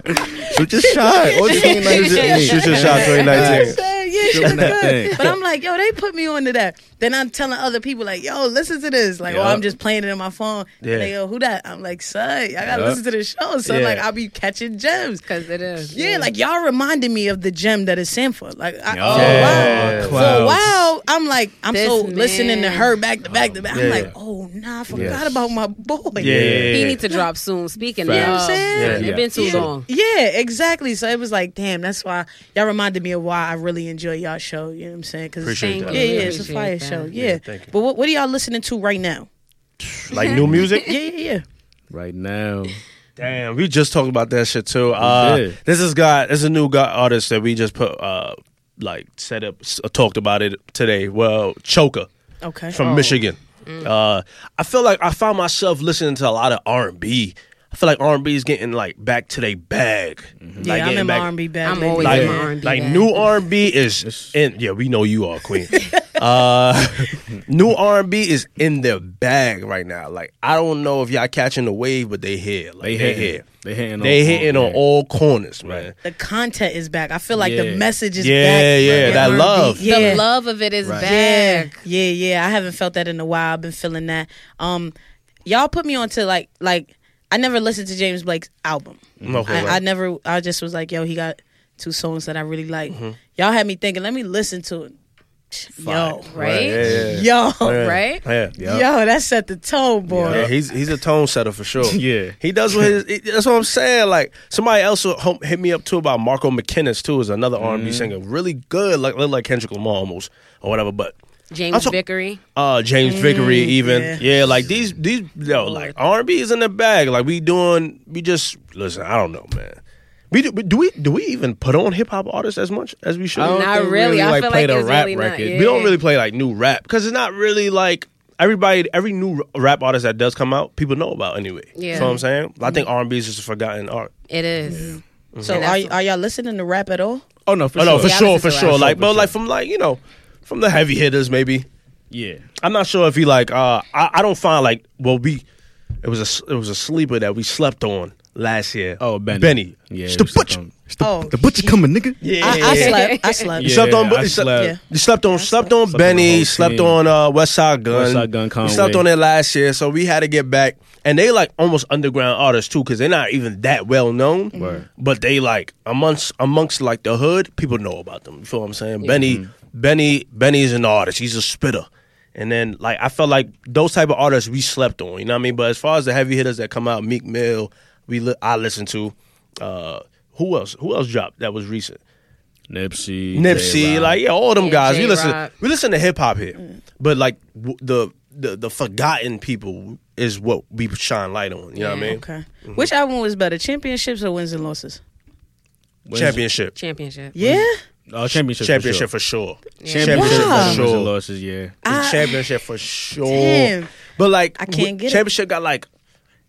A: good.
D: Shoot your shot. All 2019.
B: Shoot your shot 2019.
A: Yeah, Yeah, she
D: Doing
A: good. But I'm like, yo, they put me onto that. Then I'm telling other people like, yo, listen to this. Like, oh,
B: Yeah.
A: I'm just playing it in my phone.
B: Yeah.
A: They go, who that? I'm like, son, I gotta
D: Yeah.
A: listen to the show. So
B: Yeah.
A: like, I'll be catching gems.
C: Because it is.
A: Yeah, like y'all reminded me of the gem that is Sanford. Like, I,
D: Oh,
A: oh
B: Yeah.
A: wow. For a
D: clouds.
A: while, I'm like, I'm
C: This
A: so listening to
C: man.
A: her back to back to back. I'm
B: Yeah.
A: like, oh nah, I forgot
B: Yes.
A: about my boy.
B: Yeah.
C: He needs to drop soon. Speaking
D: Facts.
C: of,
A: You know what I'm saying?
B: Yeah.
C: it's been too
A: Yeah.
C: long.
A: Yeah, exactly. So it was like, damn, that's why y'all reminded me of why I really enjoy y'all show. You know what I'm saying? Cause
B: Appreciate
C: Thank
B: that.
A: yeah, yeah, it's a fire
C: that.
A: show.
B: Yeah,
A: Yeah.
B: thank you.
A: but what, what are y'all listening to right now?
B: Like new music.
A: Yeah, yeah, yeah.
D: Right now.
B: Damn, we just talked about that shit too. Uh, this is guy. This is a new guy artist that we just put uh like set up uh, talked about it today. Well, Choker
A: Okay.
B: from Michigan. Uh, I feel like I found myself listening to a lot of R and B. I feel like R and B is getting like back to their bag.
A: yeah,
B: Like,
A: I'm
B: getting
A: in my
B: back-
A: R&B bag.
C: I'm always
B: like,
C: in my R&B
B: like
C: bag.
B: new R and B is in. Yeah, we know you are queen. uh, new R and B is in their bag right now. Like I don't know if y'all catching the wave, but they here. Like,
D: They
B: they,
D: hitting.
B: here.
D: They hitting.
B: They
D: on-
B: hitting on
D: yeah.
B: all corners, man.
A: the content is back. I feel like
D: Yeah.
A: the message is
B: Yeah,
A: back.
B: yeah,
A: in
B: that
A: R&B.
B: love.
A: Yeah.
C: The love of it is
D: Right.
A: Yeah,
C: back.
A: yeah, yeah. I haven't felt that in a while. I've been feeling that. Um, y'all put me onto like like I never listened to James Blake's album.
B: Okay,
A: I,
B: right.
A: I never. I just was like, yo, he got two songs that I really like.
B: Mm-hmm.
A: Y'all had me thinking. Let me listen to it. Yo,
C: Right?
B: Yeah, yeah,
A: yo,
B: yeah.
C: Right?
B: Yeah.
D: Yep.
A: yo. That set the tone, boy.
B: Yeah, he's he's a tone setter for sure.
D: Yeah.
B: he does what his. it- That's what I'm saying. Like somebody else will hit me up too about Marco McKinnis too, is another R&B
D: Mm-hmm.
B: singer, really good, like look like Kendrick Lamar almost or whatever. But
C: James
B: I'm
C: Vickery.
B: uh James Vickery even
A: yeah.
B: yeah. like these these yo like R&B is in the bag. Like we doing we just listen. I don't know, man. We do, do we do we even put on hip hop artists as much as we should?
D: I don't
C: Not
D: think
C: really. I
D: like,
C: feel
D: play
C: like
D: the
C: it's
D: rap
C: really not, yeah.
B: we don't really play like new rap because it's not really like everybody every new rap artist that does come out people know about anyway
C: Yeah.
B: you know what i'm saying i think r&b is just a forgotten art
C: It is.
A: So
C: And
A: are,
C: that's-
A: are y'all listening to rap at all?
D: Oh no, for
B: oh no
D: sure.
B: for
C: Yeah,
B: sure for sure like
D: For
B: but
D: sure.
B: like from like you know from the heavy hitters maybe
D: Yeah.
B: i'm not sure if he like uh i, I don't find like well we it was a s- it was a sleeper that we slept on last year
D: Oh, Benny.
B: benny
D: Yeah.
B: it's the
D: we slept
B: butcher
D: it's the,
A: Oh.
D: the butcher coming, nigga.
B: yeah,
A: I, I slept. I slept.
B: You
D: Yeah,
B: slept on,
D: I
B: you slept,
D: slept.
A: Yeah.
B: you slept on, slept on
D: Slept
B: Benny,
D: the whole
B: slept on uh, Westside Gunn,
D: West Side Gun,
B: we slept on it last year, so we had to get back. And they like almost underground artists too, because they're not even that well known.
D: Word.
B: But they like amongst amongst like the hood, people know about them. You feel what I'm saying? Benny, Benny, Benny's an artist. He's a spitter. And then like I felt like those type of artists we slept on. You know what I mean? But as far as the heavy hitters that come out, Meek Mill, we li- I listen to. Uh, who else? Who else dropped that was recent?
D: Nipsey,
B: Nipsey,
D: Jay Rock.
B: like yeah, all them
C: Yeah,
B: guys. We listen,
C: Jay Rock.
B: we listen to hip hop here, but like w- the, the the forgotten people is what we shine light on. You know what I mean?
A: Okay. Which album was better, championships or wins and losses?
D: Wins-
B: Championship,
C: Championship.
A: Yeah.
D: Oh, championship.
B: championship
D: for
B: for sure.
C: Yeah.
B: Championship
A: Wow.
B: for
D: sure. Wins and losses, yeah.
A: I- ah,
B: championship for sure.
A: Damn.
B: But like
A: I can't
B: w-
A: get it.
B: championship got like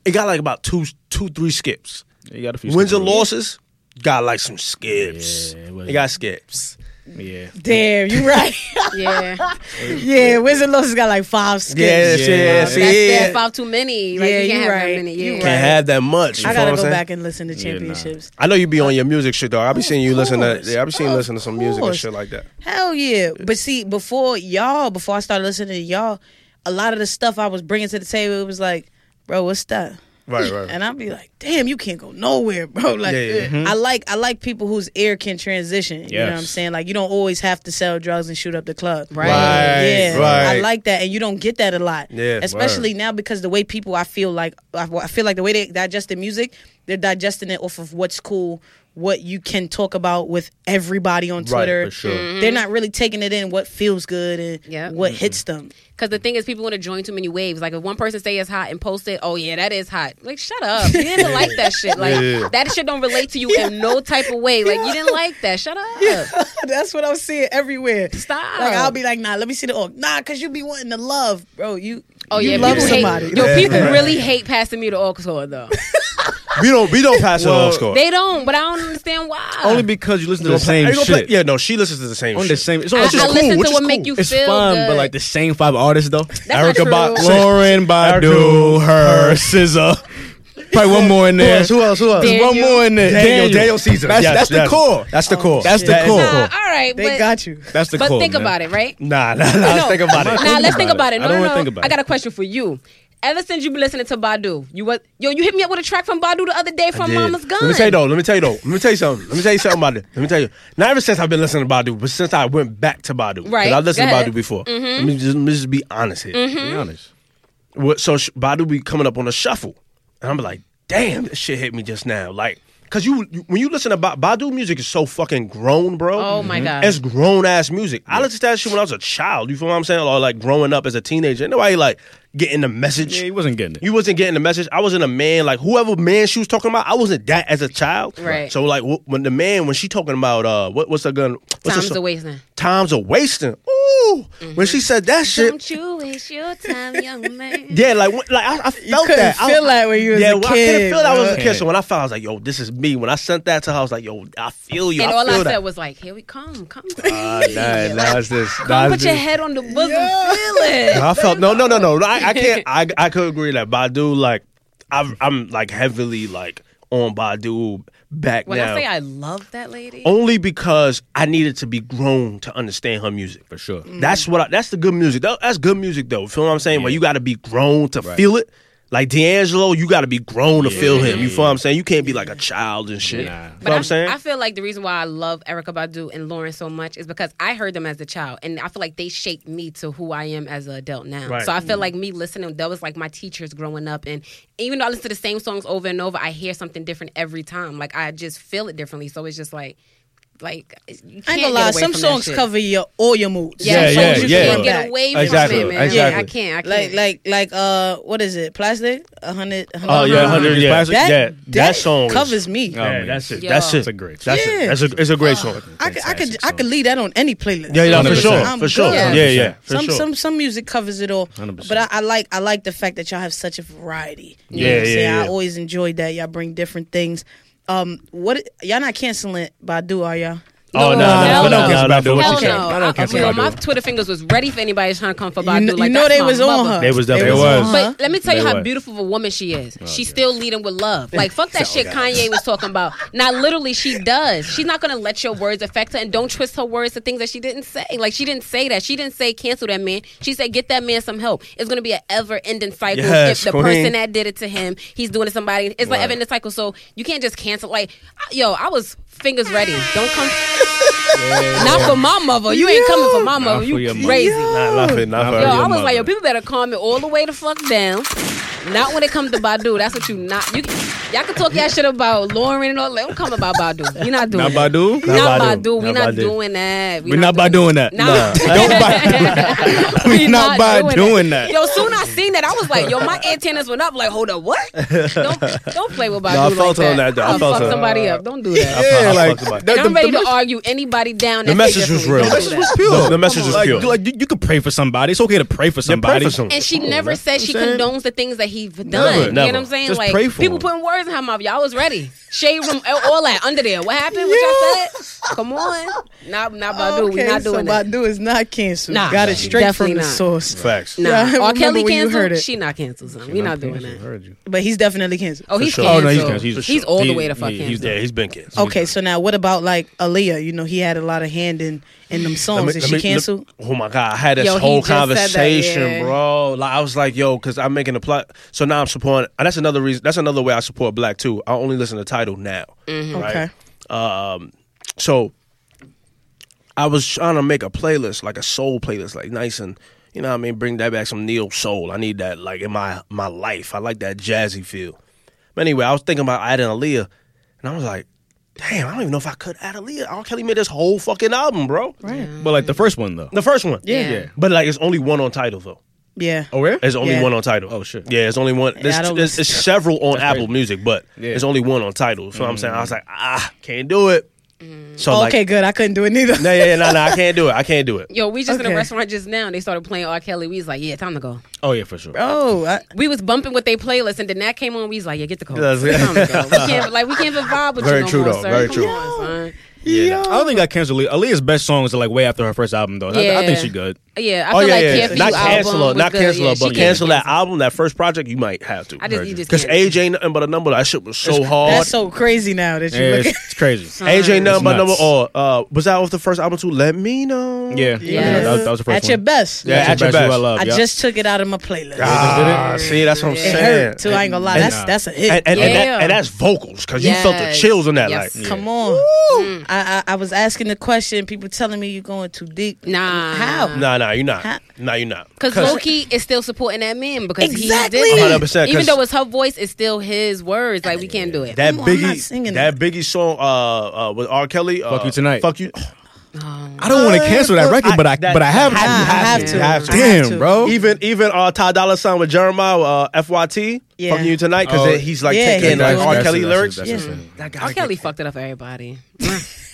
B: it got like about two two three skips.
D: You got a few
B: Wins and losses got like some skips.
D: Yeah, it was-
B: it got skips.
D: Yeah.
A: Damn, you right.
C: Yeah.
A: yeah, wins and losses got like five skips.
B: Yeah,
D: Yeah.
B: yeah,
C: That's
B: see,
C: that five too many. Like,
A: Yeah,
C: you can't
A: you
C: have
A: right.
C: that many.
A: You
C: Yeah.
A: right.
B: Can't have that much. You
A: I gotta go
B: saying?
A: back and listen to
D: Yeah, nah.
A: championships.
B: I know you be on your music shit though. I be seeing you listen to yeah, I be seeing you listen to some music and shit like that.
A: Hell yeah. But see, before y'all, before I started listening to y'all, a lot of the stuff I was bringing to the table, it was like, bro, what's that?
B: Right, right.
A: And I'd be like, damn, you can't go nowhere, bro. Like,
B: Yeah, yeah. Mm-hmm.
A: I like I like people whose ear can transition. You know what I'm saying? Like, you don't always have to sell drugs and shoot up the club.
C: Right.
A: Yeah,
B: right.
A: I like that, and you don't get that a lot.
B: Yeah,
A: especially now because the way people, I feel like, I I feel like the way they digest the music, they're digesting it off of what's cool, what you can talk about with everybody on
B: Right,
A: Twitter.
B: for sure. Mm-hmm.
A: They're not really taking it in what feels good and
C: Yep.
A: what hits them.
C: Because the thing is, people want to join too many waves. Like if one person say it's hot and post it, oh yeah, that is hot. Like shut up, you didn't like that shit. Like
B: Yeah.
C: that shit don't relate to you in no type of way. Like you didn't like that. Shut up.
A: That's what I'm seeing everywhere.
C: Stop.
A: Like I'll be like, nah, let me see the org. Nah, cause you be wanting to love, bro. You
C: Oh
A: you
C: yeah,
A: love
C: people
A: somebody.
C: Hate, yo, people really hate passing me the aux cord though.
B: We don't we don't pass
D: Well,
B: it on score.
C: They don't, but I don't understand why.
D: Only because you listen to the
B: Are
D: same
B: you gonna play-
D: shit.
B: Yeah, no, she listens to the same
D: On
B: shit.
D: the same. It's,
C: I,
D: on, it's
C: I
D: just
C: listen
D: cool.
C: to
B: which
C: what
B: is
C: make you
D: It's
C: feel
D: fun,
C: good.
D: but like the same five artists though.
C: That's
B: Erykah
C: not true.
B: Lauren
D: Lauren Badu, her SZA. Probably one more in
B: Who
D: there.
B: else? Who else? Who else?
C: Dan-
D: One more in there.
B: Daniel, Daniel Caesar.
D: That's,
B: Yes,
D: that's the
B: yes.
D: core.
B: That's the core.
D: That's the
B: That is
D: core.
C: Nah, all right,
A: They
C: but,
A: got you.
D: That's the
C: but
D: core.
C: think
D: man.
C: about it, right?
B: Nah, nah, nah. Let's think about it.
C: Nah, let's think
D: about
C: about
D: it.
C: it.
D: I
C: No,
D: don't
C: no,
D: wanna
C: no.
D: think about
C: I got a question for you. Ever since you've been listening to Badu, you what? Yo, you hit me up with a track from Badu the other day from
B: did.
C: Mama's Gun.
B: Let me tell you though. Let me tell you though. Let me tell you something. Let me tell you something about it. Let me tell you. Not ever since I've been listening to Badu, but since I went back to Badu,
C: Right.
B: I listened to. Badu before. Mm-hmm. Let, me just, let me just be honest here. Mm-hmm.
D: Be honest.
B: What- So Badu be coming up on a shuffle, and I'm like, damn, this shit hit me just now. Like, cause you, you when you listen to ba- Badu music is so fucking grown, bro.
C: Oh my mm-hmm. god.
B: It's grown ass music. I listened to that shit when I was a child. You feel what I'm saying? Or like growing up as a teenager. Nobody like getting the message.
D: Yeah, he wasn't getting it.
B: You wasn't getting the message. I wasn't a man. Like whoever man she was talking about, I wasn't that as a child.
C: Right.
B: So like wh- when the man when she talking about uh what what's the gun? What's
C: Time's
B: song?
C: a wasting.
B: Times are wasting. Ooh, when she said that shit.
C: Don't you waste your time, young man.
B: Yeah, like when- like I, I felt
A: couldn't
B: that. I-
A: feel that when you was
B: yeah,
A: a
B: well, I couldn't
A: kid,
B: feel that when I was a kid. So when I felt, I was like, "Yo, this is me." When I sent that to her, I was like, "Yo, I feel you."
C: And
B: I
C: all
B: feel
C: I
B: that.
C: said was like, "Here we come, come,
B: Ah, nah, nah, it's this.
C: come,
B: Nah,
C: put
B: it's
C: your head on the bosom, feel it."
B: I felt no, no, no, no. I, I can't. I I could agree that Badu like I've, I'm like heavily like on Badu back
C: When
B: now.
C: I say I love that lady,
B: only because I needed to be grown to understand her music.
D: For sure.
B: That's what. I, that's the good music. That- That's good music though. Feel what I'm saying? Where you got to be grown to feel it. Like D'Angelo, you got to be grown to feel him. You feel what I'm saying? You can't be like a child and shit.
D: Nah.
B: Feel
C: But
B: what
C: I,
B: I'm saying?
C: I feel like the reason why I love Erykah Badu and Lauren so much is because I heard them as a child, and I feel like they shaped me to who I am as an adult now.
B: Right.
C: So I feel mm. like me listening, that was like my teachers growing up, and even though I listen to the same songs over and over, I hear something different every time. Like I just feel it differently. So it's just like, like you can't
A: I ain't
C: get
A: gonna lie.
C: away
A: Some
C: from that
A: songs
C: shit.
A: cover your all your moods.
C: Yeah,
D: Yeah,
C: so
D: yeah,
C: you
D: yeah.
C: can't get away from
B: Exactly,
C: it, man.
B: exactly.
C: I can't. I can't.
A: like like uh, what is it? Plastic? A hundred. a
B: oh
A: hundred-
B: yeah, hundred. Yeah,
D: Plastic?
A: That,
B: yeah. That, song
A: covers me.
D: Oh,
B: Yeah,
D: man.
B: that's it.
C: Yo.
B: That's it.
D: That's a great
B: That's
A: Yeah.
B: it. That's a. It's a great song.
A: I could, I could,
D: Fantastic
A: I could leave that on any playlist.
B: Yeah, yeah, for
D: 100%.
B: sure,
A: I'm
B: for sure.
A: good.
B: Yeah, yeah, for
A: some
B: sure.
A: some some music covers it all,
D: 100.
A: but I, I like I like the fact that y'all have such a variety. You
B: Yeah,
A: know what I'm
B: yeah, yeah.
A: I always enjoyed that y'all bring different things. Um, what y'all not canceling Badu, are y'all?
B: Oh no, no,
C: hell
B: no,
C: no.
B: no, no, no,
C: Hell
B: what
C: no.
B: you
D: I
C: I,
D: don't cancel Badu.
C: my Twitter fingers was ready for anybody trying to come for
A: You,
C: Badu.
A: kn-
C: like,
A: you know they was on her.
B: They was definitely
D: They was.
C: But let me tell you how beautiful of a woman she is. She's still leading with love. Like fuck that shit Kanye was talking about. Now literally she does. She's not gonna let your words affect her and don't twist her words to things that she didn't say. Like she didn't say that. She didn't say cancel that man. She said get that man some help. It's gonna be an ever ending cycle if the person that did it to him, he's doing it to somebody. It's like ever ending cycle. So you can't just cancel like yo, I was fingers ready. Don't come not for my mother. You ain't coming for my mother.
D: for
C: You
D: your mother.
C: crazy.
B: Not laughing, not
D: Yo,
B: for
C: Yo,
D: your
C: I was
D: mother.
C: like, yo, people better calm it all the way the fuck down. Not when it comes to Badu. That's what you not. You y'all can talk y'all shit about Lauren and all. that. Don't come about Badu. We not doing
D: Not
C: that.
D: Badu?
C: Not,
B: Not
C: Badu.
B: Badu.
C: We
B: Not
C: not
B: Badu.
C: doing that. We
D: We're not by doing that.
C: Nah.
D: Don't by,
C: We
D: we not by doing that.
C: Yo, soon I seen that, I was like, yo, my antennas went up. Like, hold up, what? Don't don't play with Badu
B: No, I felt
C: that.
B: on that, though. I
C: I'll
B: felt
C: fuck somebody up. Don't do that.
D: Yeah,
B: I
D: like
B: fucked about it.
D: the,
C: And I'm ready to argue anybody down.
B: The
C: that
B: message was real.
C: Don't do that.
B: pure. The, the message was
D: like,
B: pure.
D: like you, you could pray for somebody. It's okay to pray for somebody.
C: And she never said she condones the things that he's done.
B: Never,
C: you know what I'm saying?
D: Just
C: like people putting words in her mouth. Y'all was ready. Shade room, all that under there. What happened? What y'all said? Come on. Not not Badu. we
A: okay,
C: not
A: so
C: doing that.
A: Badu is not canceled.
C: Nah,
A: Got it straight
C: definitely
A: from the
C: not.
A: source.
B: Facts.
C: Nah.
A: Yeah, I
C: R.
A: remember
C: Kelly
A: when you heard
C: canceled.
A: it.
C: She not canceled. Son. We not doing that.
D: Heard you.
A: But he's definitely canceled.
C: Oh, he's
B: sure.
C: canceled.
D: Oh, no, he's canceled.
C: He's, all the way to fuck
D: he-
C: canceled.
D: he's
B: Yeah, he's been canceled.
A: Okay, so now what about like Aaliyah? You know, he had a lot of hand in in them songs.
B: Let me-
A: Is
B: let
A: she
B: me-
A: canceled?
B: oh my god, I had this
C: Yo, he
B: whole
C: just said that,
B: conversation,
C: yeah.
B: bro. Like I was like, yo, because I'm making a plot. So now I'm supporting. and That's another reason. That's another way I support Black too. I only listen to Tidal now.
C: Mm-hmm.
B: Right?
A: Okay.
B: Um. So I was trying to make a playlist, like a soul playlist, like nice and you know what I mean. Bring that back some neo soul. I need that like in my my life. I like that jazzy feel. But anyway, I was thinking about adding Aaliyah, and I was like. Damn, I don't even know if I could add Aaliyah. R. Kelly made this whole fucking album, bro.
A: Right.
D: But like the first one though.
B: The first one.
A: Yeah.
C: Yeah.
B: But like it's only one on Tidal though.
A: Yeah.
D: Oh, where?
B: There's only
A: Yeah.
B: one on Tidal.
D: Oh, shit.
B: Yeah, it's only one. There's,
A: I don't
B: there's, there's several on Apple
D: crazy.
B: Music, but
D: Yeah.
B: there's only one on Tidal. So I'm saying I was like, ah, can't do it. Mm. So
A: Oh,
B: like,
A: okay, good. I couldn't do it neither.
B: no, yeah, yeah, no, no, I can't do it. I can't do it.
C: Yo, we just in
A: Okay.
C: a restaurant just now. and They started playing R. Kelly. We was like, yeah, time to go.
D: Oh yeah, for sure.
A: Oh, I,
C: We was bumping with their playlist, and then that came on. We was like, yeah, get the call.
B: Yeah.
C: Time to go. We can't like we can't even vibe with
B: Very
C: you no
B: true,
C: more,
B: though.
C: sir.
B: Very
C: Come
B: true.
C: on, son.
B: Yeah,
A: Yo.
D: I don't think I canceled Aaliyah. Aaliyah's best songs are like way after her first album though. I, I think
C: Yeah.
D: she good.
C: Yeah, I
B: Oh
C: feel
B: yeah,
C: like
B: yeah.
C: Careful
B: Not
C: You
B: cancel
C: album
B: her, not cancel
C: Yeah,
B: her,
C: she
B: but cancel that
C: cancel.
B: album, that first project. You might have to.
C: I just- you just
B: because
C: can't.
B: age ain't nothing but a number. That shit was so hard.
A: That's so crazy now that you
D: Yeah,
A: look
D: it's,
A: at.
D: it's crazy.
B: age ain't nothing but a number. Or uh, was that off the first album too? Let me know.
D: Yeah,
C: Yes.
D: that, that was the first
A: At
D: one.
A: your best.
B: Yeah, at your
D: Who
B: best.
D: I love.
A: I
D: yeah.
A: just took it out of my playlist.
B: Ah, see, that's what I'm
A: it
B: saying.
A: hurt too. I ain't gonna lie. That's that's a hit.
B: and,
C: Yeah.
B: that's vocals because you felt the chills on that. Like,
A: Come on. I, I I was asking the question. People telling me you're going too deep.
C: Nah.
A: How?
B: nah, nah, you're not.
A: Ha-
B: Nah, you're not.
C: Because Loki is still supporting that man because
A: Exactly.
C: he did that.
B: 100%, 'cause-
C: Even though it's her voice, it's still his words. Like we can't do it.
B: That
A: Come on, I'm not
B: Biggie,
A: singing
B: that Biggie song uh, uh, with R. Kelly. Uh,
D: Fuck You Tonight.
B: Fuck you.
D: I don't want to cancel that record, but I
B: that-
D: but I have
B: that-
D: to.
A: I have to.
B: You have to.
A: I have
D: Damn,
A: to.
D: bro.
B: Even even uh, Ty Dolla Sign with Jeremih uh, FYT.
A: Yeah.
B: Fucking you tonight because
D: Oh,
B: he's like
A: yeah,
B: taking
A: he's
B: like R. Kelly
D: That's-
B: lyrics.
D: that's- that's
A: Yeah.
B: That guy
C: R.
B: get-
C: Kelly fucked it up for everybody.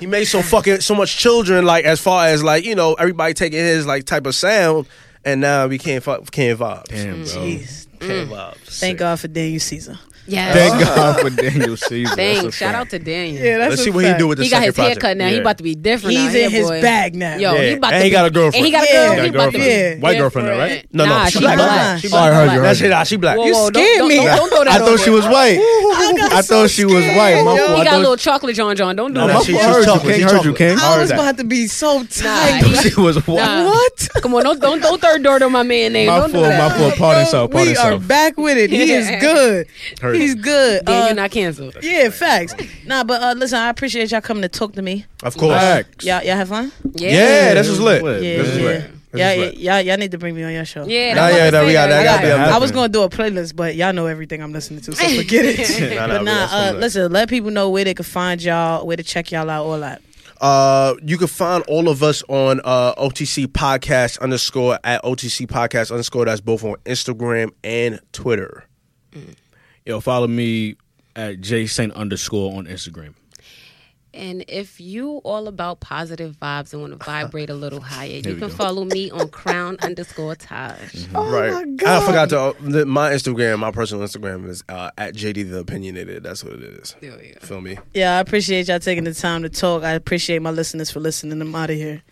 B: he made so fucking so much children like as far as like you know everybody taking his like type of sound and now we can't fuck can't vibe.
D: Damn, bro.
A: Jeez.
B: Can't mm. vibe.
A: Thank God for Daniel Caesar.
C: Yeah.
D: Thank oh. God for Daniel Caesar. That's
C: Thanks. Shout
D: fact.
C: out to Daniel.
A: Yeah, that's
B: Let's see what he
A: fact.
B: do with the
C: he got
B: second
C: his
B: project.
C: haircut now. He
D: Yeah.
C: about to be different.
A: He's
C: out
A: in
C: here,
A: his
C: boy.
A: bag now.
C: Yo,
B: Yeah.
C: he about
B: And
C: to
B: he
C: be,
B: got a girlfriend.
C: And he got a
A: Yeah.
C: girl.
A: He
C: He
A: got a
C: about to be
D: girlfriend. White girlfriend, though, right?
B: No, no,
C: nah,
B: she
C: she
B: black.
C: black.
A: She
D: Oh, I heard you.
B: That's it. Nah, she black.
C: Whoa,
A: You
C: whoa,
A: scared
C: don't,
A: me.
C: Don't, don't throw that
D: I
C: on
D: thought
C: there.
D: she was white. I thought she was white. My
A: Yo.
D: fault.
C: He
D: I
C: got a
D: thought-
C: little chocolate John John. Don't do
B: No,
D: My
C: that.
B: she-
D: fault.
B: she's
D: I heard you,
B: chocolate.
D: King.
B: She's
D: Heard you,
B: chocolate.
D: King.
A: I was about to be so
C: Nah,
A: tight.
C: he-
D: She was white.
C: Nah.
A: What?
C: Come on, don't don't don't third door to my man name.
D: My
C: don't do
D: fault.
C: that.
D: My fault. Pardon self. Pardon
A: we are
D: self.
A: back with it. He is good.
D: Heard
A: He's
D: you.
A: good.
C: Daniel
A: Uh,
C: not canceled.
A: yeah, facts. Nah, but uh, listen, I appreciate y'all coming to talk to me.
B: Of course.
D: Facts.
A: Y'all, y'all have fun.
C: Yeah,
B: Yeah, this was lit.
D: lit.
A: Yeah,
B: This is
A: yeah.
B: lit.
A: Yeah, yeah, y'all, y'all need to bring me on your show.
C: Yeah,
B: Nah, yeah,
C: what I'm
B: we got that.
C: I
B: Gotta be
C: got
B: up
C: it.
A: I was gonna do a playlist, but y'all know everything I'm listening to, so forget it.
B: Nah, nah,
A: but
B: we
A: nah, uh, listen, let people know where they can find y'all, where to check y'all out, all that.
B: Uh, you can find all of us on uh, OTC Podcast underscore at OTC Podcast underscore. That's both on Instagram and Twitter.
D: Yo, follow me at J Saint underscore on Instagram.
C: And if you all about positive vibes and want to vibrate a little higher, you can follow me on crown underscore Taj.
B: right.
A: my God.
B: I forgot to uh, the, my Instagram. My personal Instagram is uh, at JD the Opinionated. That's what it is.
C: There we.
B: Feel me?
A: Yeah, I appreciate y'all taking the time to talk. I appreciate my listeners for listening. I'm out of here.